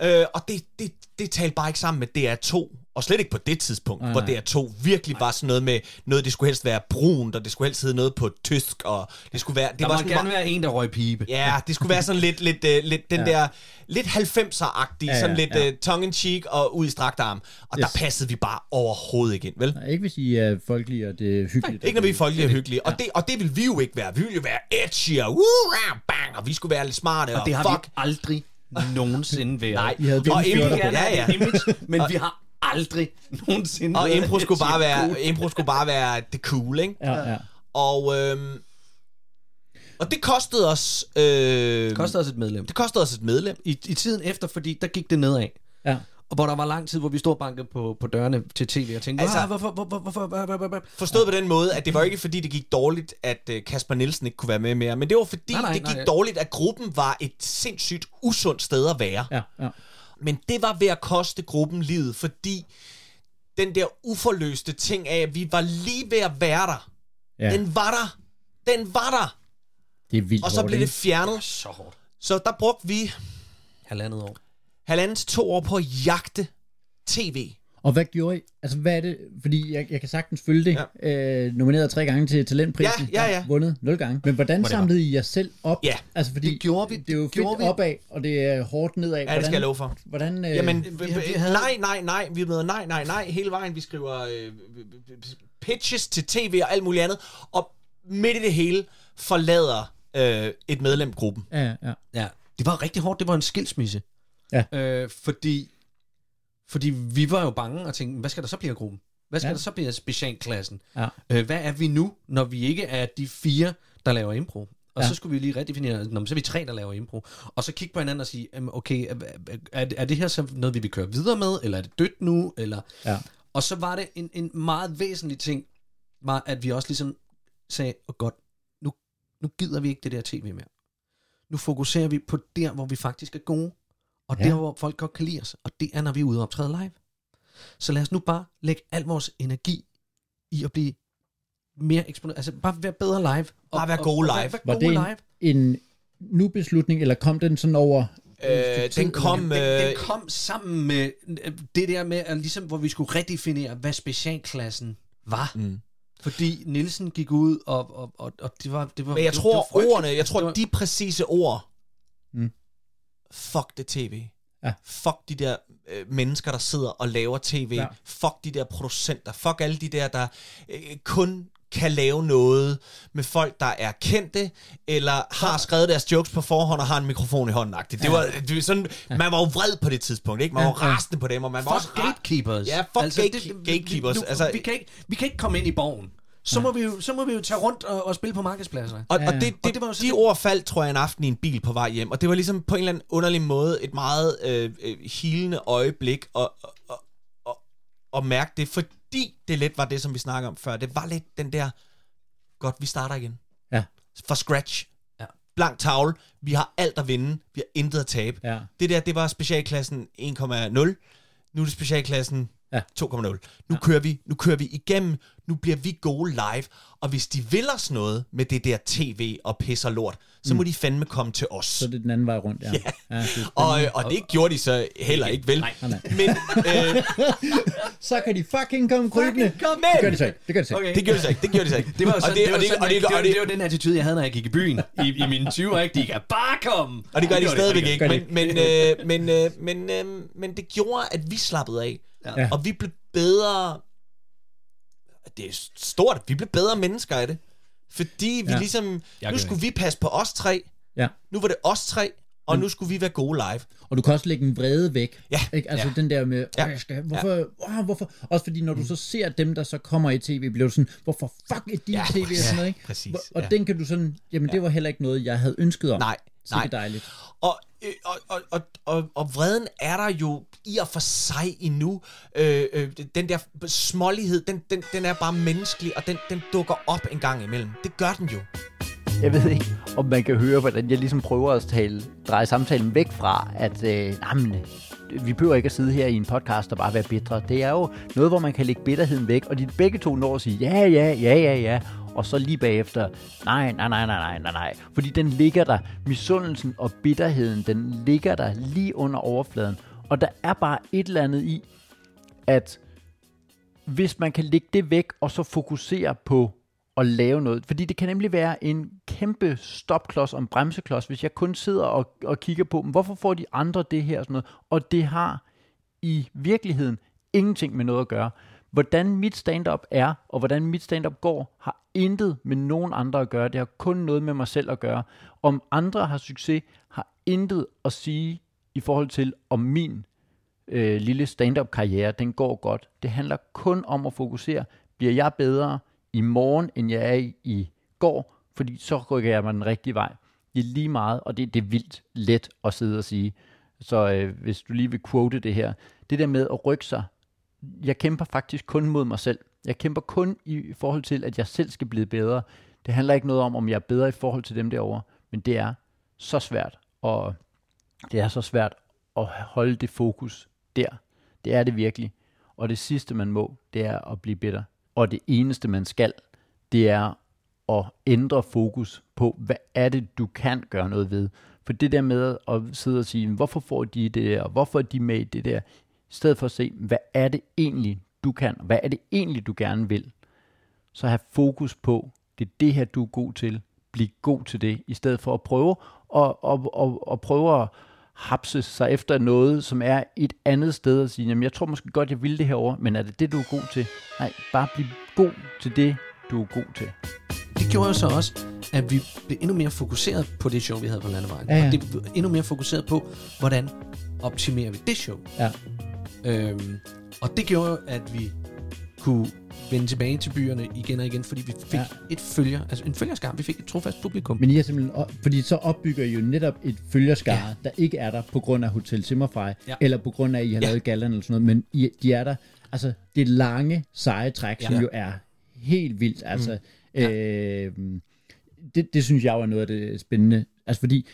Øh, og det, det, det talte bare ikke sammen med DR2. Og slet ikke på det tidspunkt, nej, hvor DR2 virkelig var sådan noget med, noget det skulle helst være brunt, og det skulle helst hedde noget på tysk, og det skulle være... Det der var sådan, gerne være en, der røg pibe. Ja, det skulle være sådan lidt, lidt, uh, lidt den ja. der, lidt 90'er-agtig, ja, ja, sådan lidt ja. uh, tongue-in-cheek og ud i strakt arm. Og yes. der passede vi bare overhovedet ikke ind, vel? Nej, ikke hvis I er folkelige, og det er hyggeligt. Nej, ikke når vi er folkelige og hyggelige. Og, det, og det vil vi jo ikke være. Vi vil jo være edgy og, uh, bang, og vi skulle være lidt smarte. Og, og det har fuck. vi aldrig nogensinde været. Nej, I havde og image, ja, ja. image, men vi har aldrig nogensinde Og impro skulle, bare være, cool. impro skulle bare være det cool, ikke? Ja, ja. Og, øhm, og det kostede os... Øh, det kostede os et medlem. Det kostede os et medlem. I, I tiden efter, fordi der gik det nedad. Ja. Og hvor der var lang tid, hvor vi stod banket på, på dørene til tv og tænkte, altså, hvorfor, hvorfor, hvorfor, hvorfor, hvorfor, Forstået på den måde, at det var ikke fordi, det gik dårligt, at uh, Kasper Nielsen ikke kunne være med mere, men det var fordi, nej, nej, det gik nej. dårligt, at gruppen var et sindssygt usundt sted at være. Ja, ja. Men det var ved at koste gruppen livet, fordi den der uforløste ting af, at vi var lige ved at være der, ja. den var der. Den var der. Det er vildt Og så blev det fjernet. Det så hårdt. Så der brugte vi... Halvandet år. Halvandet til to år på at jagte tv. Og hvad gjorde I? Altså, hvad er det? Fordi jeg, jeg kan sagtens følge det. Ja. Øh, nomineret tre gange til talentprisen. Ja, ja, ja. Vundet nul gange. Men hvordan Whatever. samlede I jer selv op? Ja, altså, fordi det gjorde vi. Det er jo fedt gjorde vi. opad, og det er hårdt nedad. Ja, det skal jeg love for. Hvordan, øh, Jamen, vi- vi havde- nej, nej, nej. Vi er blevet nej, nej, nej hele vejen. Vi skriver øh, pitches til tv og alt muligt andet. Og midt i det hele forlader øh, et medlem gruppen. Ja, ja, ja. Ja, det var rigtig hårdt. Det var en skilsmisse. Ja. Øh, fordi, fordi vi var jo bange og tænkte, hvad skal der så blive af gruppen? Hvad skal Ja. der så blive af specialklassen? Ja. Øh, hvad er vi nu, når vi ikke er de fire, der laver impro? Og Ja. så skulle vi lige redefinere, Nå, men så er vi tre, der laver impro. Og så kigge på hinanden og sige, "Jamen, okay, er, er, er det her så noget, vi vil køre videre med, eller er det dødt nu? Eller... Ja. Og så var det en, en meget væsentlig ting, var, at vi også ligesom sagde, oh godt, nu, nu gider vi ikke det der tv mere. Nu fokuserer vi på der, hvor vi faktisk er gode, og Ja. der, hvor folk godt kan lide os, og det er, når vi er ude og optræde live. Så lad os nu bare lægge al vores energi i at blive mere eksponeret, altså bare være bedre live. Og, Bare være og- gode og live. Være, Var være det en, live. en nu-beslutning, eller kom den sådan over... Øh, den kom... Den, den Øh, kom sammen med øh, det der med, at ligesom, hvor vi skulle redefinere, hvad specialklassen var. mm. Fordi Nielsen gik ud, og, og, og, og det var det var Men jeg det, tror, det var ordene, jeg tror, Det var- de præcise ord. Fuck det tv. Ja. Fuck de der øh, mennesker, der sidder og laver tv. Ja. Fuck de der producenter. Fuck alle de der, der øh, kun kan lave noget med folk, der er kendte, eller har skrevet deres jokes på forhånd og har en mikrofon i hånden. Det, det var, det var sådan, man var jo vred på det tidspunkt, ikke? Man Ja, var rasende på dem, og man var også Fuck gatekeepers. Ja, fuck gate- gatekeepers. Nu, Altså- vi, kan ikke, vi kan ikke komme ind i borgen. Så, må vi, jo, så må vi jo tage rundt og, og spille på markedspladser. Og, Ja, og ja. det, det, Og det var jo så de det- ord faldt, tror jeg, en aften i en bil på vej hjem. Og det var ligesom på en eller anden underlig måde et meget øh, øh, hilende øjeblik at, at, at, at, at mærke det, fordi det lidt var det, som vi snakkede om før. Det var lidt den der, godt, vi starter igen. Ja. For scratch. Ja. Blank tavle. Vi har alt at vinde. Vi har intet at tabe. Ja. Det der, det var specialklassen 1,0. Nu er det specialklassen Ja. 2,0. Nu, ja. kører vi, nu kører vi igennem. Nu bliver vi gode live. Og hvis de vil os noget med det der tv og pisser lort, så mm. må de fandme komme til os. Så er det den anden vej rundt, ja. Ja. ja det er Og, øh, og det gjorde de så heller ikke, vel? Nej. nej. Men øh, Så kan de fucking komme krybende. Komme. Det gør de så ikke. Det gør de så ikke. Okay. det gjorde de så ikke. Det gjorde de så ikke. Det var, sådan, det, det, det, det, det, det, det var den attitude, jeg havde, når jeg gik i byen i, i mine 20'er. Ikke? De kan bare komme. og det gør de stadigvæk ikke. gør Men, men, øh, men, øh, men, øh, men det gjorde, at vi slappede af. Ja. Og vi blev bedre... Det er stort. Vi blev bedre mennesker af det. Fordi vi Ja. ja. ligesom... Jeg Nu skulle vi passe på os tre. Ja. Nu var det os tre. Og nu skulle vi være gode live. Og du kan også lægge en vrede væk. Ja. Ikke? Altså Ja. den der med, Ja. ja. jeg skal, hvorfor, ja. hvorfor? Også fordi når du så ser dem, der så kommer i tv, bliver du sådan, hvorfor fuck er de Ja, i tv? Og sådan noget, ikke? præcis, Og ja. den kan du sådan, jamen det var heller ikke noget, jeg havde ønsket om. Nej, nej. dejligt. Og, øh, og, og, og, og, og vreden er der jo i og for sig endnu. Øh, øh, den der smålighed, den, den, den er bare menneskelig, og den, den dukker op en gang imellem. Det gør den jo. Jeg ved ikke, om man kan høre, hvordan jeg ligesom prøver at tale, dreje samtalen væk fra, at øh, jamen, vi behøver ikke at sidde her i en podcast og bare være bitre. Det er jo noget, hvor man kan lægge bitterheden væk, og de begge to når at sige, ja, ja, ja, ja, ja, og så lige bagefter, nej, nej, nej, nej, nej, nej, nej. Fordi den ligger der, misundelsen og bitterheden, den ligger der lige under overfladen. Og der er bare et eller andet i, at hvis man kan lægge det væk, og så fokusere på at lave noget. Fordi det kan nemlig være en kæmpe stopklods og en bremseklods, hvis jeg kun sidder og, og kigger på, hvorfor får de andre det her og sådan noget. Og det har i virkeligheden ingenting med noget at gøre. Hvordan mit stand-up er, og hvordan mit stand-up går, har intet med nogen andre at gøre. Det har kun noget med mig selv at gøre. Om andre har succes, har intet at sige i forhold til, om min øh, lille stand-up-karriere, den går godt. Det handler kun om at fokusere. Bliver jeg bedre i morgen, end jeg er i, i går? Fordi så rykker jeg mig den rigtige vej. Det er lige meget, og det, det er vildt let at sidde og sige. Så øh, hvis du lige vil quote det her. Det der med at rykke sig. Jeg kæmper faktisk kun mod mig selv. Jeg kæmper kun i forhold til, at jeg selv skal blive bedre. Det handler ikke noget om, om jeg er bedre i forhold til dem derovre. Men det er så svært. Og det er så svært at holde det fokus der. Det er det virkelig. Og det sidste, man må, det er at blive bitter. Og det eneste, man skal, det er at ændre fokus på, hvad er det, du kan gøre noget ved. For det der med at sidde og sige, hvorfor får de det der, og hvorfor er de med i det der, i stedet for at se, hvad er det egentlig, du kan, hvad er det egentlig, du gerne vil, så have fokus på, det er det her, du er god til, bliv god til det, i stedet for at prøve og, og, og, og prøve at hapse sig efter noget, som er et andet sted og sige, jamen jeg tror måske godt, jeg vil det herover, men er det det, du er god til? Nej, bare bliv god til det, du er god til. Det gjorde jo så også, at vi blev endnu mere fokuseret på det show, vi havde på Landevejen. Ja, ja. Og det blev endnu mere fokuseret på, hvordan optimerer vi det show. Ja. Øhm, og det gjorde jo, at vi kunne vende tilbage til byerne igen og igen, fordi vi fik Ja. ja. et følger, altså en følgerskab. Vi fik et trofast publikum. Men I er simpelthen, op- fordi så opbygger I jo netop et følgerskare, ja. Ja. der ikke er der på grund af Hotel Zimmerfrei, ja. Ja. eller på grund af, at I har ja. Ja. lavet gallerne eller sådan noget, men I, de er der. Altså, det lange, seje træk, ja. som Ja. jo er helt vildt. Altså, mm. øh, det, det synes jeg jo er noget af det spændende. Altså, fordi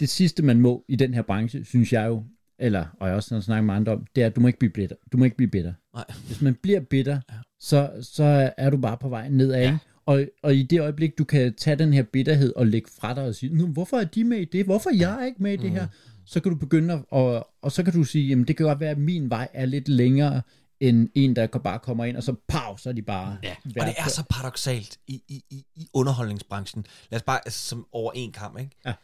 det sidste, man må i den her branche, synes jeg jo, eller, og jeg også har snakket med andre om, det er, at du må ikke blive bitter. Du må ikke blive bitter. Nej. Hvis man bliver bitter, ja. så, så er du bare på vej nedad, ja. Og, og i det øjeblik, du kan tage den her bitterhed og lægge fra dig og sige, nu, hvorfor er de med i det? Hvorfor er jeg ikke med i det her? Så kan du begynde at, og, og så kan du sige, jamen det kan godt være, at min vej er lidt længere end en, der bare kommer ind, og så pow, så er de bare... Ja. Og det er så paradoxalt i, i, i, i underholdningsbranchen. Lad os bare, altså, som over en kamp, ikke? Ja.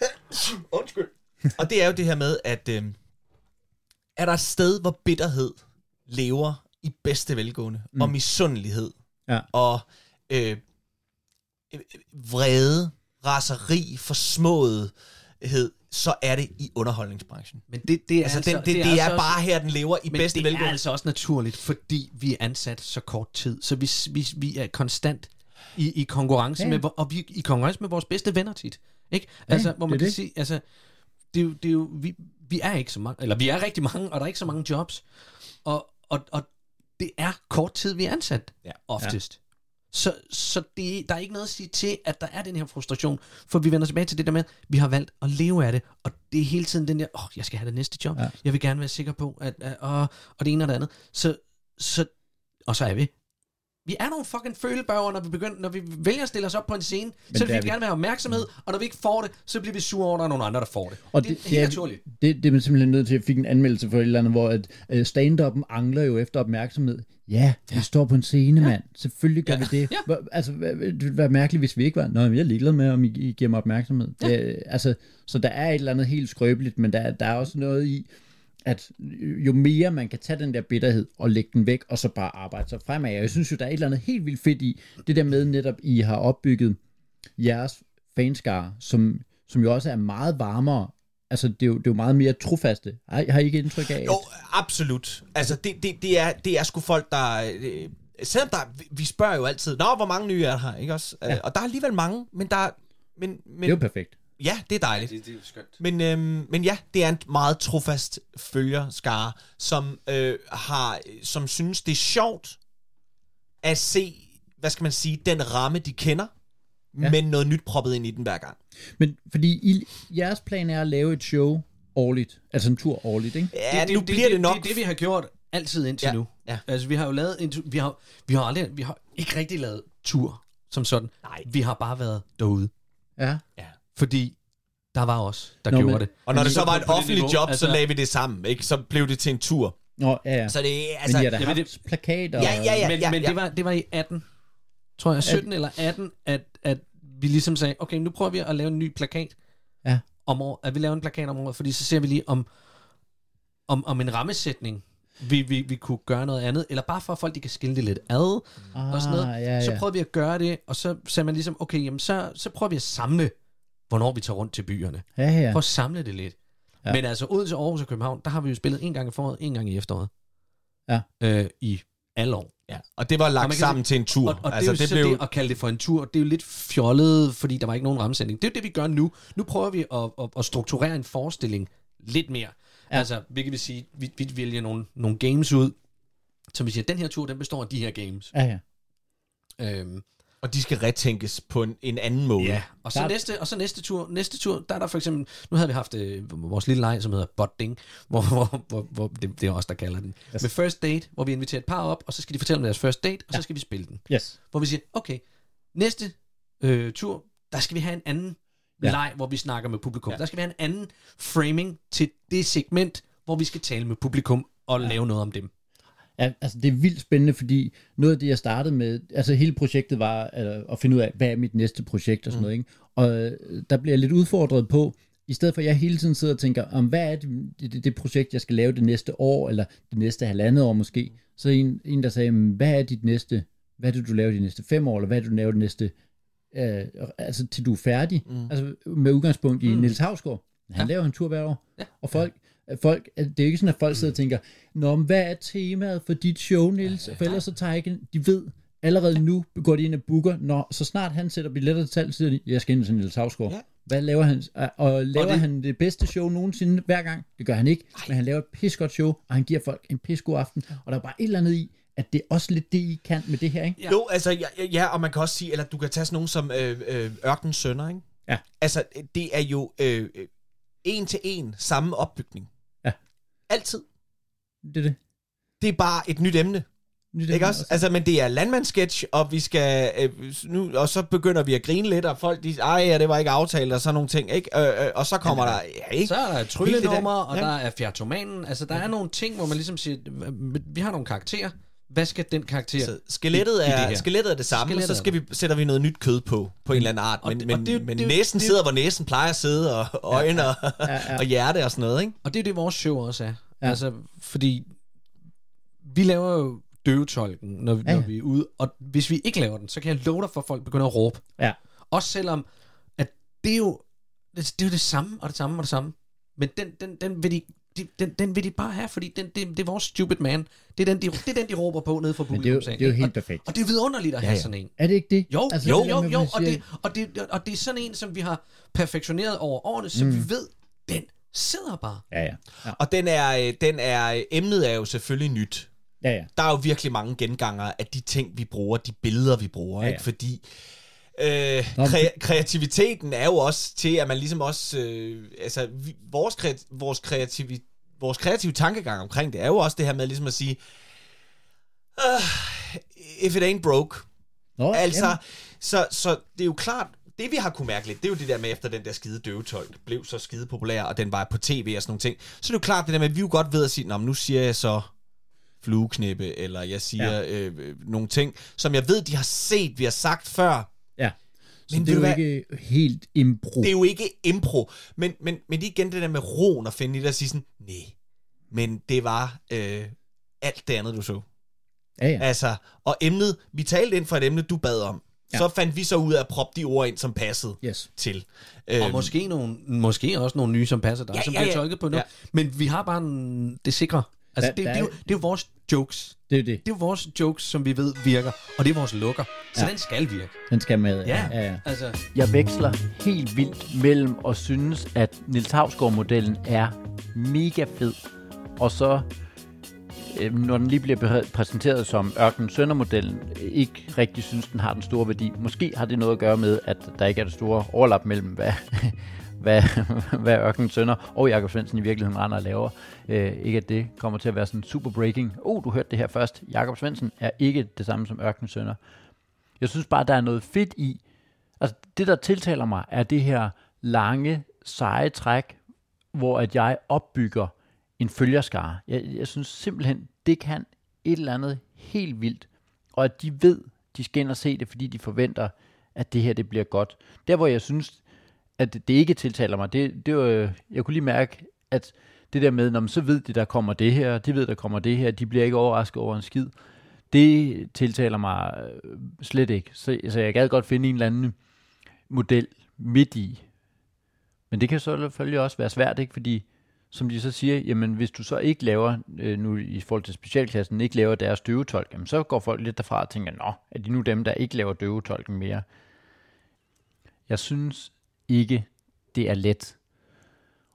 Undskyld. Og det er jo det her med, at øh, er der et sted, hvor bitterhed lever i bedste velgående, mm. og misundelighed, Ja. og øh, øh, vrede, raseri, forsmåethed, så er det i underholdningsbranchen. Men det, det er Altså, altså, den, det, det, det er, altså bare her, den lever i Men bedste det er velgående. altså også naturligt, fordi vi er ansat så kort tid, så vi, vi, vi er konstant i, i konkurrence Ja. med, og vi i konkurrence med vores bedste venner tit. Ikke? Altså, Ja, hvor det man er kan det. sige, altså, det er jo, det er jo, vi, vi er ikke så mange, eller vi er rigtig mange, og der er ikke så mange jobs, og, og, og det er kort tid, vi er ansat, Ja. oftest. Så, så det, der er ikke noget at sige til, at der er den her frustration, for vi vender tilbage til det der med, at vi har valgt at leve af det, og det er hele tiden den der, åh, oh, jeg skal have det næste job, Ja. ja. jeg vil gerne være sikker på, at, at og, og det ene og det andet. Så, så, og så er vi. Vi er nogle fucking følebørger, når vi, begynder, når vi vælger at stille os op på en scene, Men så vil vi gerne have opmærksomhed, og når vi ikke får det, så bliver vi sure over, at der er nogle andre, der får det. Og det, det- er helt naturligt. Det, det er man simpelthen nødt til. Jeg fik en anmeldelse for et eller andet, hvor at, uh, stand-up'en angler jo efter opmærksomhed. Ja, vi står på en scene, mand. Selvfølgelig gør Ja. vi det. Ja. Altså, det ville være mærkeligt, hvis vi ikke var. Nå, jeg er ligeglad med, om I, I giver mig opmærksomhed. Det, altså, så der er et eller andet helt skrøbeligt, men der, der er også noget i, at jo mere man kan tage den der bitterhed og lægge den væk, og så bare arbejde sig fremad. Jeg synes jo, der er et eller andet helt vildt fedt i det der med netop, I har opbygget jeres fanskare, som, som jo også er meget varmere. Altså, det er jo, det er jo meget mere trofaste. Har, har I ikke indtryk af? Jo, absolut. Altså, det, det, det, er, det er sgu folk, der... Øh, selvom der, vi- spørger jo altid, Nå, hvor mange nye er der her, ikke også? Ja. Og der er alligevel mange, men der... Men, det er men, jo perfekt. Ja, det er dejligt. Det, det er skønt. Men, øhm, men ja, det er en meget trofast følgerskare, som øh, har, som synes, det er sjovt at se, hvad skal man sige, den ramme, de kender, Ja. ja. men noget nyt proppet ind i den hver gang. Men fordi I, jeres plan er at lave et show årligt, altså en tur årligt, ikke? Ja, det, nu bliver det, det nok... Det er det, vi har gjort altid indtil Ja, nu. ja. Altså, vi har jo lavet en, vi har, vi har aldrig, vi har ikke rigtig lavet tur som sådan. Nej. Vi har bare været derude. Ja. Fordi der var os, der Nå, gjorde men- det. Og når Men det så var et det offentligt niveau, job, altså- så lagde vi det sammen, ikke? Så blev det til en tur. Nå, ja, ja. Så det er, Men altså... I har da Jamen, haft plakater. Ja, ja, ja. men men det, var, det var i 18, tror jeg, 17 eller 18, at, at vi ligesom sagde, okay, nu prøver vi at lave en ny plakat Ja. om året. At vi laver en plakat om året, fordi så ser vi lige om, om, om en rammesætning, vi, vi, vi kunne gøre noget andet, eller bare for at folk de kan skille det lidt ad, ah, og sådan noget. Ja, ja. Så prøvede vi at gøre det, og så sagde man ligesom, okay, jamen så, så prøver vi at samle, hvornår vi tager rundt til byerne. ja, ja. Prøv at samle det lidt. Ja. Men altså, Odense, Aarhus og København, der har vi jo spillet en gang i foråret, en gang i efteråret. Ja. Øh, I alle år. Ja, og det var lagt sammen til en tur. Og, og altså, det er jo så det at kalde det for en tur, det er jo lidt fjollet, fordi der var ikke nogen rammesætning. Det er jo det, vi gør nu. Nu prøver vi at, at, at strukturere en forestilling lidt mere. Ja. Altså, hvilket vil sige, vi, vi vælger nogle, nogle games ud, som vi siger, den her tur, den består af de her games. ja, ja. Øhm, Og de skal retænkes på en, en anden måde. Ja, og så, Der- næste, og så næste tur, næste tur, der er der for eksempel, nu havde vi haft øh, vores lille leg, som hedder Bodding, hvor, hvor, hvor, hvor det, det er os, der kalder den. Yes. Med first date, hvor vi inviterer et par op, og så skal de fortælle om deres first date, og så skal vi spille den. Yes. Hvor vi siger, okay, næste øh, tur, der skal vi have en anden Ja. ja. leg, hvor vi snakker med publikum. Ja. Ja. Der skal vi have en anden framing til det segment, hvor vi skal tale med publikum at ja. lave noget om dem. Ja, altså det er vildt spændende, fordi noget af det, jeg startede med, altså hele projektet var at, at finde ud af, hvad er mit næste projekt og sådan mm. noget, ikke? Og øh, der bliver jeg lidt udfordret på, i stedet for at jeg hele tiden sidder og tænker, om hvad er det, det, det projekt, jeg skal lave det næste år, eller det næste halvandet år måske, så en, en der sagde, hvad er dit næste, hvad er det, du laver de næste fem år, eller hvad er det, du laver det næste, øh, altså til du er færdig, mm. altså med udgangspunkt i mm. Niels Havsgaard. Han ja. laver en tur hver år, ja. og folk, folk, det er jo ikke sådan, at folk sidder og tænker, Nå, men hvad er temaet for dit show, Niels? For ellers så tager ikke, de ved, allerede nu går de ind og booker, når så snart han sætter billetter til salg, siger de, jeg skal ind til Niels Havsgaard. Ja. Hvad laver han? Og laver og det... han det bedste show nogensinde hver gang? Det gør han ikke, Ej. men han laver et pissegodt show, og han giver folk en pissegod aften, og der er bare et eller andet i, at det er også lidt det, I kan med det her, ikke? Ja. Jo, altså, ja, ja, og man kan også sige, eller du kan tage sådan nogen som øh, øh, Ørkens Sønner, ikke? Ja. Altså, det er jo øh, en til en samme opbygning. Altid. Det er det. Det er bare et nyt emne. Nyt ikke også? også? Altså, men det er landmandssketch, og vi skal øh, nu, og så begynder vi at grine lidt, og folk de, ej, ja, det var ikke aftalt, og sådan nogle ting, ikke? Øh, øh, og så kommer ja, der, ja, ikke? Så er der tryllenummer, og ja. der er fjertomanen, altså der ja. er nogle ting, hvor man ligesom siger, vi har nogle karakterer, hvad skal den karakter så skelettet er, i det skelettet er det samme, skelettet og så skal vi, sætter vi noget nyt kød på, på en eller anden art. Men, og det, men, og det, men det, næsen det, sidder, hvor næsen plejer at sidde, og øjne ja, ja, ja, ja. og hjerte og sådan noget, ikke? Og det er det, vores show også er. Ja. Altså, fordi vi laver jo døvetolken, når, ja. når vi er ude. Og hvis vi ikke laver den, så kan jeg love dig for, at folk begynder at råbe. Ja. Også selvom, at det er jo det, det, er jo det samme, og det samme, og det samme. Men den, den, den, vil de, den, den vil de bare have, fordi den, det, det er vores stupid man. Det er den, de, det er den, de råber på nede fra publikum. Det, det er jo helt perfekt. Og, og det er vidunderligt at have ja, ja. sådan en. Er det ikke det? Jo, altså, jo, jo, jo, og, det, og, det, og det er sådan en, som vi har perfektioneret over årene, som mm. vi ved, sidder bare. Ja, ja. ja. Og den er, den er, emnet er jo selvfølgelig nyt. Ja, ja. Der er jo virkelig mange genganger af de ting, vi bruger, de billeder, vi bruger, ja, ja. ikke? Fordi øh, kre- kreativiteten er jo også til, at man ligesom også... Øh, altså, vi, vores, kre- vores, kreativ- vores kreative tankegang omkring det er jo også det her med ligesom at sige... Uh, if it ain't broke. Nå, altså, jamen. så, så det er jo klart, det vi har kunne mærke lidt, det er jo det der med, efter den der skide døvetolk blev så skide populær, og den var på tv og sådan nogle ting, så er det jo klart det der med, at vi jo godt ved at sige, Nå, nu siger jeg så flueknippe, eller jeg siger ja. øh, nogle ting, som jeg ved, de har set, vi har sagt før. Ja. Så men det er jo hvad? ikke helt impro. Det er jo ikke impro. Men, men, men det er igen det der med roen at finde i det og sige sådan, nej, men det var øh, alt det andet, du så. Ja, ja. Altså, og emnet, vi talte ind for et emne, du bad om. Ja. Så fandt vi så ud af at proppe de ord ind, som passede yes. til. Og øhm, måske, nogle, måske også nogle nye, som passer der, ja, som ja, bliver tolket på nu. Ja. Men vi har bare en, det sikre. Altså, da, det, det, er jo, det er jo vores jokes. Det er det. Det er jo vores jokes, som vi ved virker, og det er vores lukker. Så ja. den skal virke. Den skal med. Ja, ja, ja. Altså. Jeg veksler helt vildt mellem at synes, at Nils Havsgaard-modellen er mega fed, og så Øh, når den lige bliver præsenteret som Ørken Søndermodellen, ikke rigtig synes, den har den store værdi. Måske har det noget at gøre med, at der ikke er det store overlap mellem, hvad, hvad, hvad Ørken Sønder og Jakob Svendsen i virkeligheden render og laver. Øh, ikke at det kommer til at være sådan super breaking. Oh, du hørte det her først. Jakob Svendsen er ikke det samme som Ørken Sønder. Jeg synes bare, der er noget fedt i. Altså, det der tiltaler mig, er det her lange, seje træk, hvor at jeg opbygger en følgerskare. Jeg, jeg synes simpelthen, det kan et eller andet helt vildt. Og at de ved, de skal ind og se det, fordi de forventer, at det her det bliver godt. Der hvor jeg synes, at det ikke tiltaler mig, det, det var, jeg kunne lige mærke, at det der med, når så ved de, der kommer det her, de ved, der kommer det her, de bliver ikke overrasket over en skid. Det tiltaler mig øh, slet ikke. Så, så jeg gad godt finde en eller anden model midt i. Men det kan så selvfølgelig også være svært, ikke? fordi som de så siger, jamen hvis du så ikke laver, øh, nu i forhold til specialklassen, ikke laver deres døvetolk, jamen så går folk lidt derfra og tænker, nå, er de nu dem, der ikke laver døvetolken mere? Jeg synes ikke, det er let.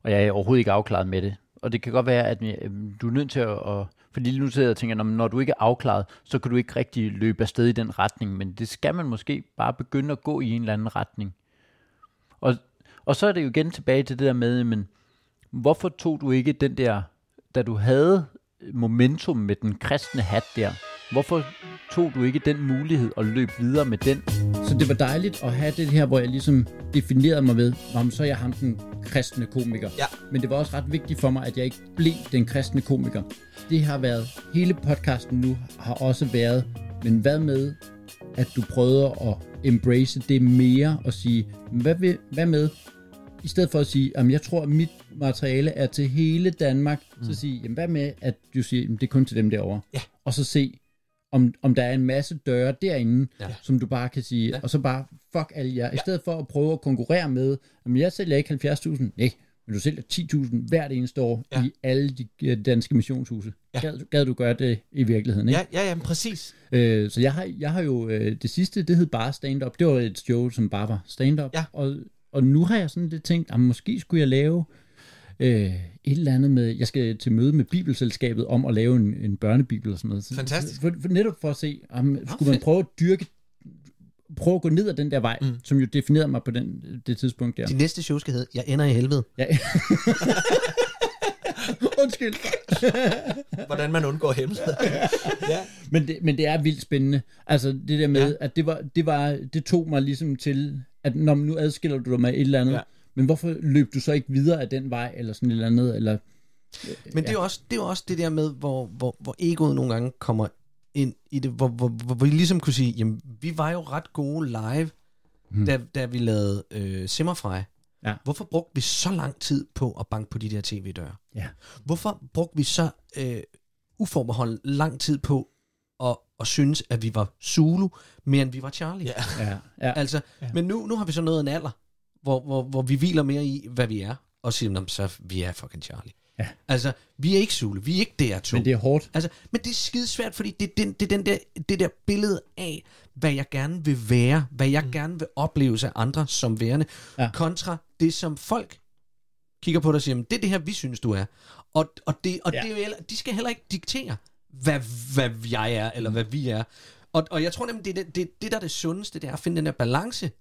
Og jeg er overhovedet ikke afklaret med det. Og det kan godt være, at øh, du er nødt til at... at fordi lige nu sidder jeg og tænker, når du ikke er afklaret, så kan du ikke rigtig løbe afsted i den retning. Men det skal man måske bare begynde at gå i en eller anden retning. Og, og så er det jo igen tilbage til det der med, men hvorfor tog du ikke den der, da du havde momentum med den kristne hat der, hvorfor tog du ikke den mulighed og løb videre med den? så det var dejligt at have det her, hvor jeg ligesom definerede mig ved, om så er jeg ham den kristne komiker. Ja. Men det var også ret vigtigt for mig, at jeg ikke blev den kristne komiker. Det har været, hele podcasten nu har også været, men hvad med, at du prøvede at embrace det mere og sige, hvad, vil, hvad med, i stedet for at sige, at jeg tror, at mit materiale er til hele Danmark, mm. så sige, jamen, hvad med, at du siger, at det er kun til dem derovre. Ja. Og så se, om, om der er en masse døre derinde, ja. som du bare kan sige, ja. og så bare, fuck alle jer, ja. i stedet for at prøve at konkurrere med, at jeg sælger ikke 70.000, nej, men du sælger 10.000 hvert eneste år ja. i alle de øh, danske missionshuse. Ja. Gad, gad du gøre det i virkeligheden, ikke? Ja, ja, ja præcis. Øh, så jeg har, jeg har jo, øh, det sidste, det hed bare stand-up. Det var et show, som bare var stand-up. Ja. Og, og nu har jeg sådan lidt tænkt, at måske skulle jeg lave øh, et eller andet med, jeg skal til møde med Bibelselskabet om at lave en, en børnebibel og sådan noget. Fantastisk. For, for, netop for at se, om, skulle man prøve at dyrke prøve at gå ned ad den der vej, mm. som jo definerede mig på den, det tidspunkt der. De næste show skal hedde, jeg ender i helvede. Ja. Undskyld. Hvordan man undgår helvede. ja. men, det, men det er vildt spændende. Altså det der med, ja. at det, var, det, var, det tog mig ligesom til, at når nu adskiller du dig med et eller andet, ja. men hvorfor løb du så ikke videre af den vej, eller sådan et eller andet, eller... Men det er jo også det, er også det der med, hvor, hvor, hvor egoet nogle gange kommer ind i det, hvor, hvor, hvor vi ligesom kunne sige, jamen, vi var jo ret gode live, hmm. da, da vi lavede øh, Simmerfrej. Ja. Hvorfor brugte vi så lang tid på at banke på de der tv-døre? Ja. Hvorfor brugte vi så øh, uforbeholdt lang tid på at synes, at vi var Zulu, mere end vi var Charlie? Ja. ja. ja. Altså, ja. Men nu, nu har vi så nået en alder, hvor, hvor, hvor vi hviler mere i, hvad vi er, og siger, så vi er fucking Charlie. Ja. Altså, vi er ikke Zulu, vi er ikke DR2. Men det er hårdt. Altså, men det er skidesvært, fordi det er, den, det er den der, det der billede af, hvad jeg gerne vil være, hvad jeg mm. gerne vil opleve af andre som værende, ja. kontra det, som folk kigger på dig og siger, det er det her, vi synes, du er. Og, og, det, og ja. det er de skal heller ikke diktere, hvad, hvad jeg er, eller hvad vi er. Og, og jeg tror nemlig, det, det, det, det der er det sundeste, det er at finde den der balance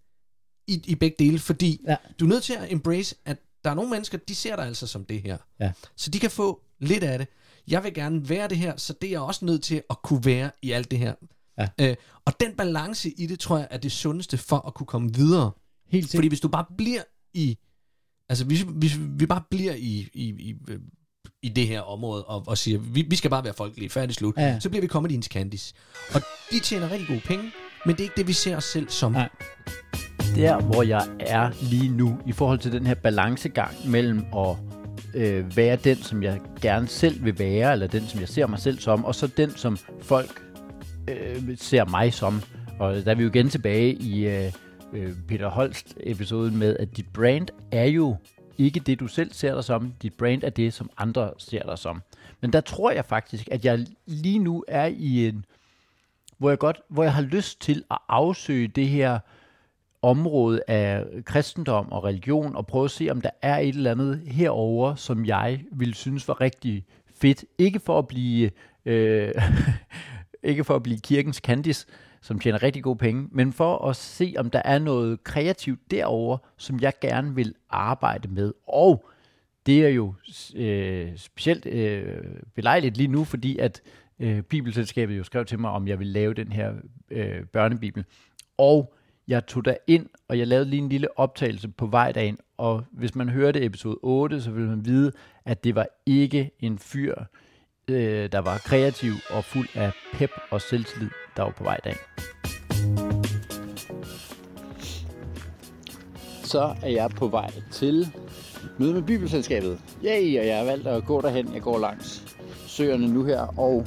i, i begge dele, fordi ja. du er nødt til at embrace, at der er nogle mennesker, de ser dig altså som det her. Ja. Så de kan få lidt af det. Jeg vil gerne være det her, så det er jeg også nødt til at kunne være i alt det her. Ja. Øh, og den balance i det, tror jeg, er det sundeste for at kunne komme videre. Helt Fordi hvis du bare bliver i... Altså, hvis, hvis vi bare bliver i, i, i, i det her område og, og siger, vi, vi skal bare være folkelige, færdig slut, ja. så bliver vi Comedians Candice. Og de tjener rigtig gode penge, men det er ikke det, vi ser os selv som. Nej der, hvor jeg er lige nu, i forhold til den her balancegang mellem at øh, være den, som jeg gerne selv vil være, eller den, som jeg ser mig selv som, og så den, som folk øh, ser mig som. Og der er vi jo igen tilbage i øh, øh, Peter Holst-episoden med, at dit brand er jo ikke det, du selv ser dig som. Dit brand er det, som andre ser dig som. Men der tror jeg faktisk, at jeg lige nu er i en, hvor jeg godt, hvor jeg har lyst til at afsøge det her område af kristendom og religion og prøve at se, om der er et eller andet herover, som jeg ville synes var rigtig fedt. Ikke for at blive, øh, ikke for at blive kirkens kandis, som tjener rigtig gode penge, men for at se, om der er noget kreativt derover, som jeg gerne vil arbejde med. Og det er jo øh, specielt øh, belejligt lige nu, fordi at øh, Bibelselskabet jo skrev til mig, om jeg vil lave den her øh, børnebibel. Og jeg tog der ind, og jeg lavede lige en lille optagelse på vej derind, og hvis man hørte episode 8, så ville man vide, at det var ikke en fyr, øh, øh, der var kreativ og fuld af pep og selvtillid, der var på vej derind. Så er jeg på vej til møde med Bibelselskabet. Yay, og jeg har valgt at gå derhen. Jeg går langs søerne nu her, og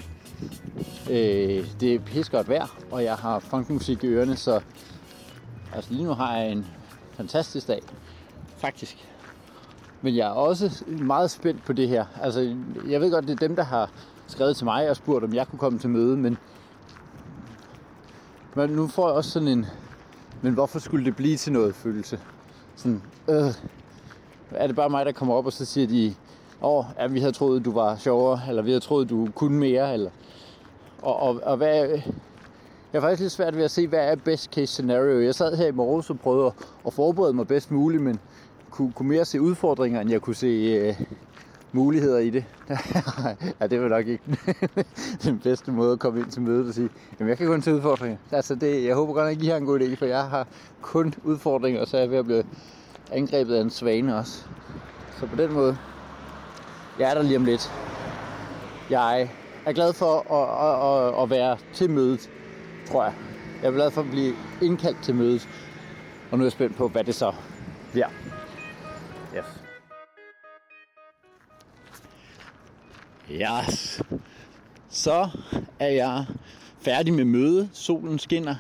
øh, det er pissegodt vejr, og jeg har funkmusik i ørerne, så Altså lige nu har jeg en fantastisk dag, faktisk. Men jeg er også meget spændt på det her. Altså, jeg ved godt, det er dem, der har skrevet til mig og spurgt, om jeg kunne komme til møde, men, men nu får jeg også sådan en, men hvorfor skulle det blive til noget følelse? Sådan, øh, er det bare mig, der kommer op, og så siger de, åh, oh, ja, vi havde troet, du var sjovere, eller vi havde troet, du kunne mere, eller, og, og, og hvad, jeg har faktisk lidt svært ved at se, hvad er best case scenario. Jeg sad her i morges og prøvede at forberede mig bedst muligt, men kunne, kunne mere se udfordringer, end jeg kunne se øh, muligheder i det. ja, det var nok ikke den bedste måde at komme ind til mødet og sige, jamen jeg kan kun til udfordringer. Altså det, jeg håber godt nok, at I har en god idé, for jeg har kun udfordringer, og så er jeg ved at blive angrebet af en svane også. Så på den måde, jeg er der lige om lidt. Jeg er glad for at, at, at, at være til mødet, tror jeg. Jeg er glad for at blive indkaldt til mødet. Og nu er jeg spændt på, hvad det så bliver. Yes. Så er jeg færdig med møde. Solen skinner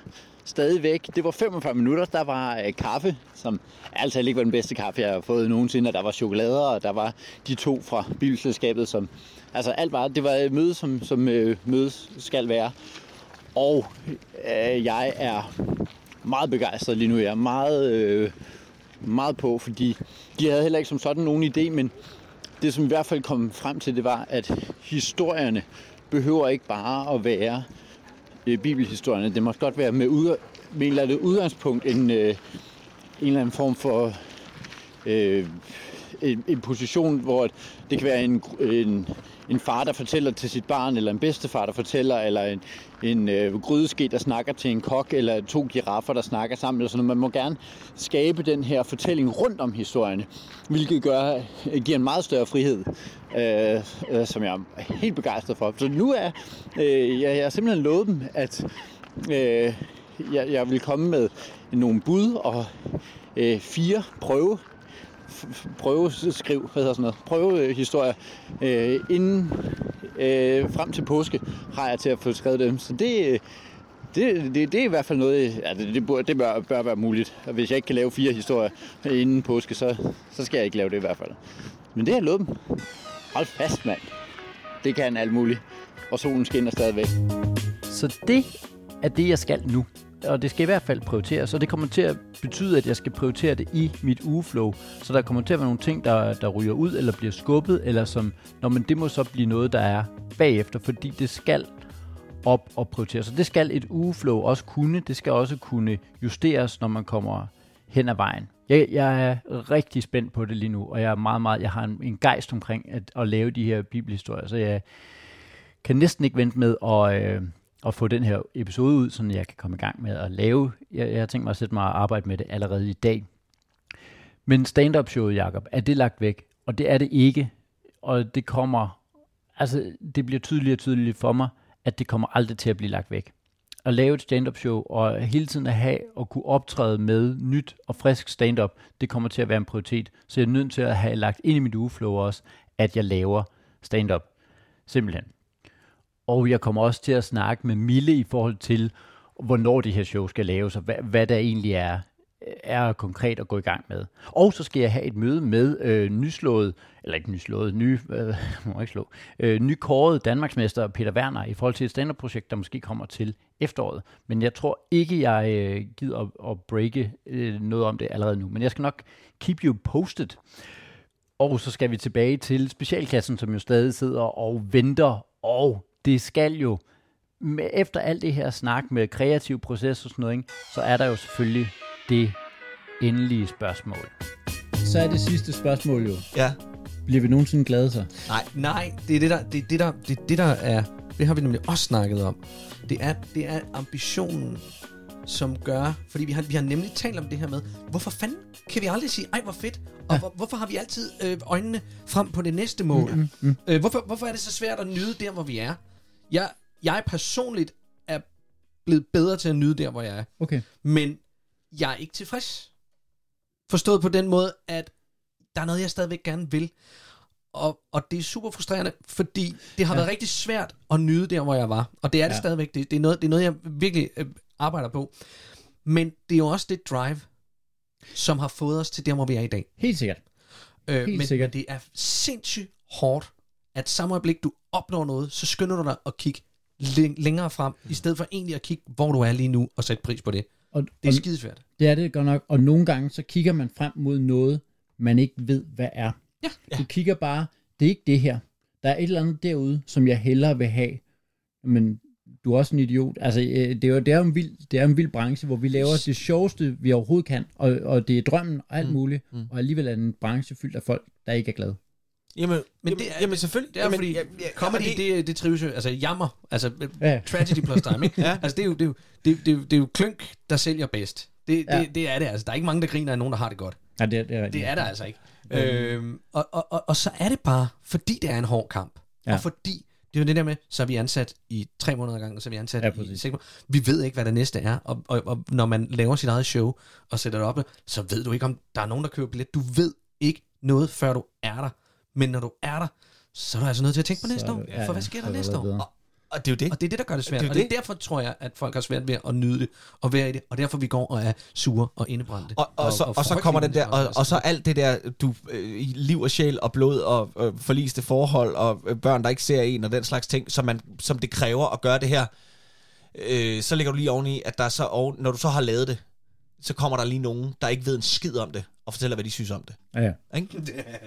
stadigvæk. Det var 45 minutter. Der var øh, kaffe, som altså ikke var den bedste kaffe, jeg har fået nogensinde. Der var chokolader, og der var de to fra bilselskabet, som... Altså alt var... Det var et møde, som, som øh, mødes skal være. Og øh, jeg er meget begejstret lige nu. Jeg er meget, øh, meget på, fordi de havde heller ikke som sådan nogen idé, men det som i hvert fald kom frem til, det var, at historierne behøver ikke bare at være øh, bibelhistorierne. Det må godt være med, ud, med en eller anden udgangspunkt, en, øh, en eller anden form for øh, en, en position, hvor det kan være en, en, en far, der fortæller til sit barn, eller en bedstefar, der fortæller, eller en, en øh, grydeske, der snakker til en kok, eller to giraffer, der snakker sammen. Eller sådan. noget. Man må gerne skabe den her fortælling rundt om historierne, hvilket gør, giver en meget større frihed, øh, øh, som jeg er helt begejstret for. Så nu er øh, jeg, jeg har simpelthen lovet dem, at øh, jeg, jeg vil komme med nogle bud og øh, fire prøve prøveskriv, hvad hedder sådan noget, prøvehistorie, øh, øh, inden øh, frem til påske har jeg til at få skrevet dem. Så det, øh, det, det, det er i hvert fald noget, ja, det, det, bør, det bør, bør være muligt. Og hvis jeg ikke kan lave fire historier inden påske, så, så skal jeg ikke lave det i hvert fald. Men det har jeg lovet dem. Hold fast, mand. Det kan alt muligt. Og solen skinner stadigvæk. Så det er det, jeg skal nu og det skal i hvert fald prioriteres, så det kommer til at betyde, at jeg skal prioritere det i mit ugeflow, så der kommer til at være nogle ting, der, der ryger ud, eller bliver skubbet, eller som, når man det må så blive noget, der er bagefter, fordi det skal op og prioriteres. Så det skal et ugeflow også kunne. Det skal også kunne justeres, når man kommer hen ad vejen. Jeg, jeg er rigtig spændt på det lige nu, og jeg er meget, meget, jeg har en, en gejst omkring at, at lave de her bibelhistorier, så jeg kan næsten ikke vente med at, øh, at få den her episode ud, så jeg kan komme i gang med at lave. Jeg, jeg har tænkt mig at sætte mig og arbejde med det allerede i dag. Men stand-up showet, Jacob, er det lagt væk? Og det er det ikke. Og det kommer, altså det bliver tydeligere og tydeligere for mig, at det kommer aldrig til at blive lagt væk. At lave et stand-up show og hele tiden at have og kunne optræde med nyt og frisk stand-up, det kommer til at være en prioritet. Så jeg er nødt til at have lagt ind i mit ugeflow også, at jeg laver stand-up. Simpelthen. Og jeg kommer også til at snakke med Mille i forhold til, hvornår det her show skal laves, og hvad, hvad der egentlig er, er konkret at gå i gang med. Og så skal jeg have et møde med øh, nyslået, eller ikke nyslået, ny, øh, må ikke slå, øh, nykåret Danmarksmester Peter Werner i forhold til et stand-up-projekt, der måske kommer til efteråret. Men jeg tror ikke, jeg øh, gider at, at breake øh, noget om det allerede nu. Men jeg skal nok keep you posted. Og så skal vi tilbage til specialklassen, som jo stadig sidder og venter og det skal jo, med, efter alt det her snak med kreativ proces og sådan noget, ikke, så er der jo selvfølgelig det endelige spørgsmål. Så er det sidste spørgsmål jo. Ja. Bliver vi nogensinde glade så? Nej, nej, det er det der, det er det der, det er det der er, det har vi nemlig også snakket om. Det er, det er ambitionen, som gør, fordi vi har, vi har nemlig talt om det her med, hvorfor fanden kan vi aldrig sige, ej hvor fedt, og ja. hvor, hvorfor har vi altid øh, øjnene frem på det næste mål? Mm, mm, mm. Øh, hvorfor, hvorfor er det så svært at nyde der, hvor vi er? Jeg, jeg personligt er blevet bedre til at nyde der, hvor jeg er. Okay. Men jeg er ikke tilfreds. Forstået på den måde, at der er noget, jeg stadigvæk gerne vil. Og, og det er super frustrerende, fordi det har ja. været rigtig svært at nyde der, hvor jeg var. Og det er det ja. stadigvæk. Det, det, er noget, det er noget, jeg virkelig øh, arbejder på. Men det er jo også det drive, som har fået os til der, hvor vi er i dag. Helt sikkert. Øh, Helt men, sikkert. men det er sindssygt hårdt at samme øjeblik, du opnår noget, så skynder du dig at kigge længere frem, i stedet for egentlig at kigge, hvor du er lige nu, og sætte pris på det. Og, det er skidesvært. Det er det godt nok, og nogle gange, så kigger man frem mod noget, man ikke ved, hvad er. Ja. Du kigger bare, det er ikke det her. Der er et eller andet derude, som jeg hellere vil have. Men du er også en idiot. Altså, øh, det er jo det er en, vild, det er en vild branche, hvor vi laver det sjoveste, vi overhovedet kan, og, og det er drømmen og alt mm. muligt, mm. og alligevel er det en branche fyldt af folk, der ikke er glade. Jamen, men det er, jamen selvfølgelig. Det er jamen, fordi, ja, ja, comedy, det, det, det trives jo, altså jammer, altså ja. tragedy plus time, ikke? ja. Altså det er, jo, det, er jo, det, er, det, er jo, det er jo klønk, der sælger bedst. Det, ja. det, det er det, altså. Der er ikke mange, der griner af nogen, der har det godt. Ja, det, det, er, det er der altså ikke. Mm. Øhm, og, og, og, og så er det bare, fordi det er en hård kamp, ja. og fordi det er jo det der med, så er vi ansat i tre måneder gang, og så er vi ansat ja, i seks måneder. Vi ved ikke, hvad det næste er, og, og, og når man laver sit eget show og sætter det op, så ved du ikke, om der er nogen, der køber billet. Du ved ikke noget, før du er der. Men når du er der, så er du altså nødt til at tænke på næste så, år. Ja, for hvad sker der næste år? Og, og det er jo det. Og det er det, der gør det svært. Det og det er derfor, tror jeg, at folk har svært ved at nyde det og være i det. Og derfor vi går og er sure og indebrændte. Og, og, og, så, og, og så kommer den der, og, og så alt det der, du, øh, liv og sjæl og blod og øh, forliste forhold og øh, børn, der ikke ser en og den slags ting, som, man, som det kræver at gøre det her. Øh, så ligger du lige oveni, at der så oven, når du så har lavet det, så kommer der lige nogen, der ikke ved en skid om det, og fortæller, hvad de synes om det. Ja, ja. Ikke?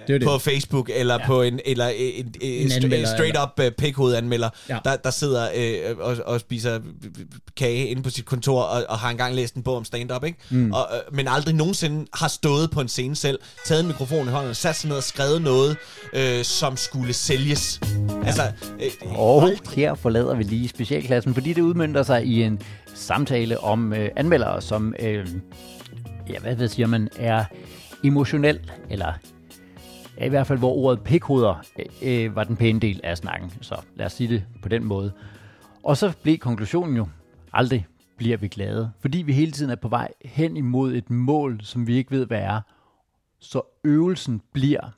Det er det. På Facebook, eller ja. på en, eller en, en, en, en straight up uh, pikhoved-anmelder, ja. der, der sidder øh, og, og spiser kage inde på sit kontor, og, og har engang læst en bog om stand-up, ikke? Mm. Og, øh, men aldrig nogensinde har stået på en scene selv, taget en mikrofon i hånden, og sat sig ned og skrevet noget, øh, som skulle sælges. Ja. Altså, øh, og aldrig. her forlader vi lige specialklassen, fordi det udmyndter sig i en samtale om øh, anmeldere, som... Øh, ja, hvad siger man, er emotionel, eller i hvert fald hvor ordet pikhoveder øh, var den pæne del af snakken. Så lad os sige det på den måde. Og så blev konklusionen jo, aldrig bliver vi glade, fordi vi hele tiden er på vej hen imod et mål, som vi ikke ved, hvad er. Så øvelsen bliver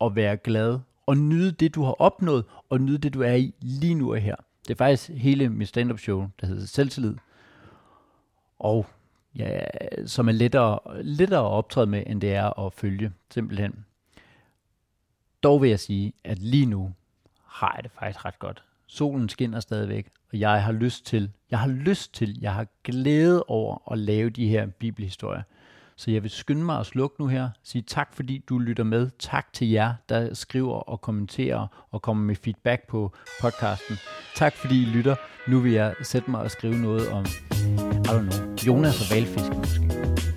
at være glad og nyde det, du har opnået, og nyde det, du er i lige nu og her. Det er faktisk hele mit stand-up show, der hedder Selvtillid. Og ja, som er lettere, lettere at optræde med, end det er at følge, simpelthen. Dog vil jeg sige, at lige nu har jeg det faktisk ret godt. Solen skinner stadigvæk, og jeg har lyst til, jeg har lyst til, jeg har glæde over at lave de her bibelhistorier. Så jeg vil skynde mig at slukke nu her, sige tak fordi du lytter med. Tak til jer, der skriver og kommenterer og kommer med feedback på podcasten. Tak fordi I lytter. Nu vil jeg sætte mig og skrive noget om, I don't know, Jonas og valfisk måske.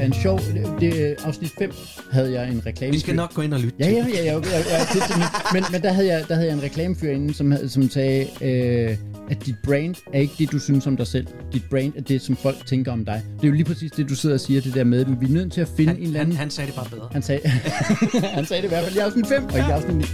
En sjov, det, afsnit 5 havde jeg en reklame. Vi skal nok gå ind og lytte ja, ja, ja, ja, ja, ja, ja men, men der havde jeg, der havde jeg en reklamefyr inde, som, som sagde, øh, at dit brand er ikke det, du synes om dig selv. Dit brand er det, som folk tænker om dig. Det er jo lige præcis det, du sidder og siger, det der med, at vi er nødt til at finde han, en eller anden... Han, han sagde det bare bedre. Han sagde, han sagde det i hvert fald i afsnit 5 og i afsnit 9.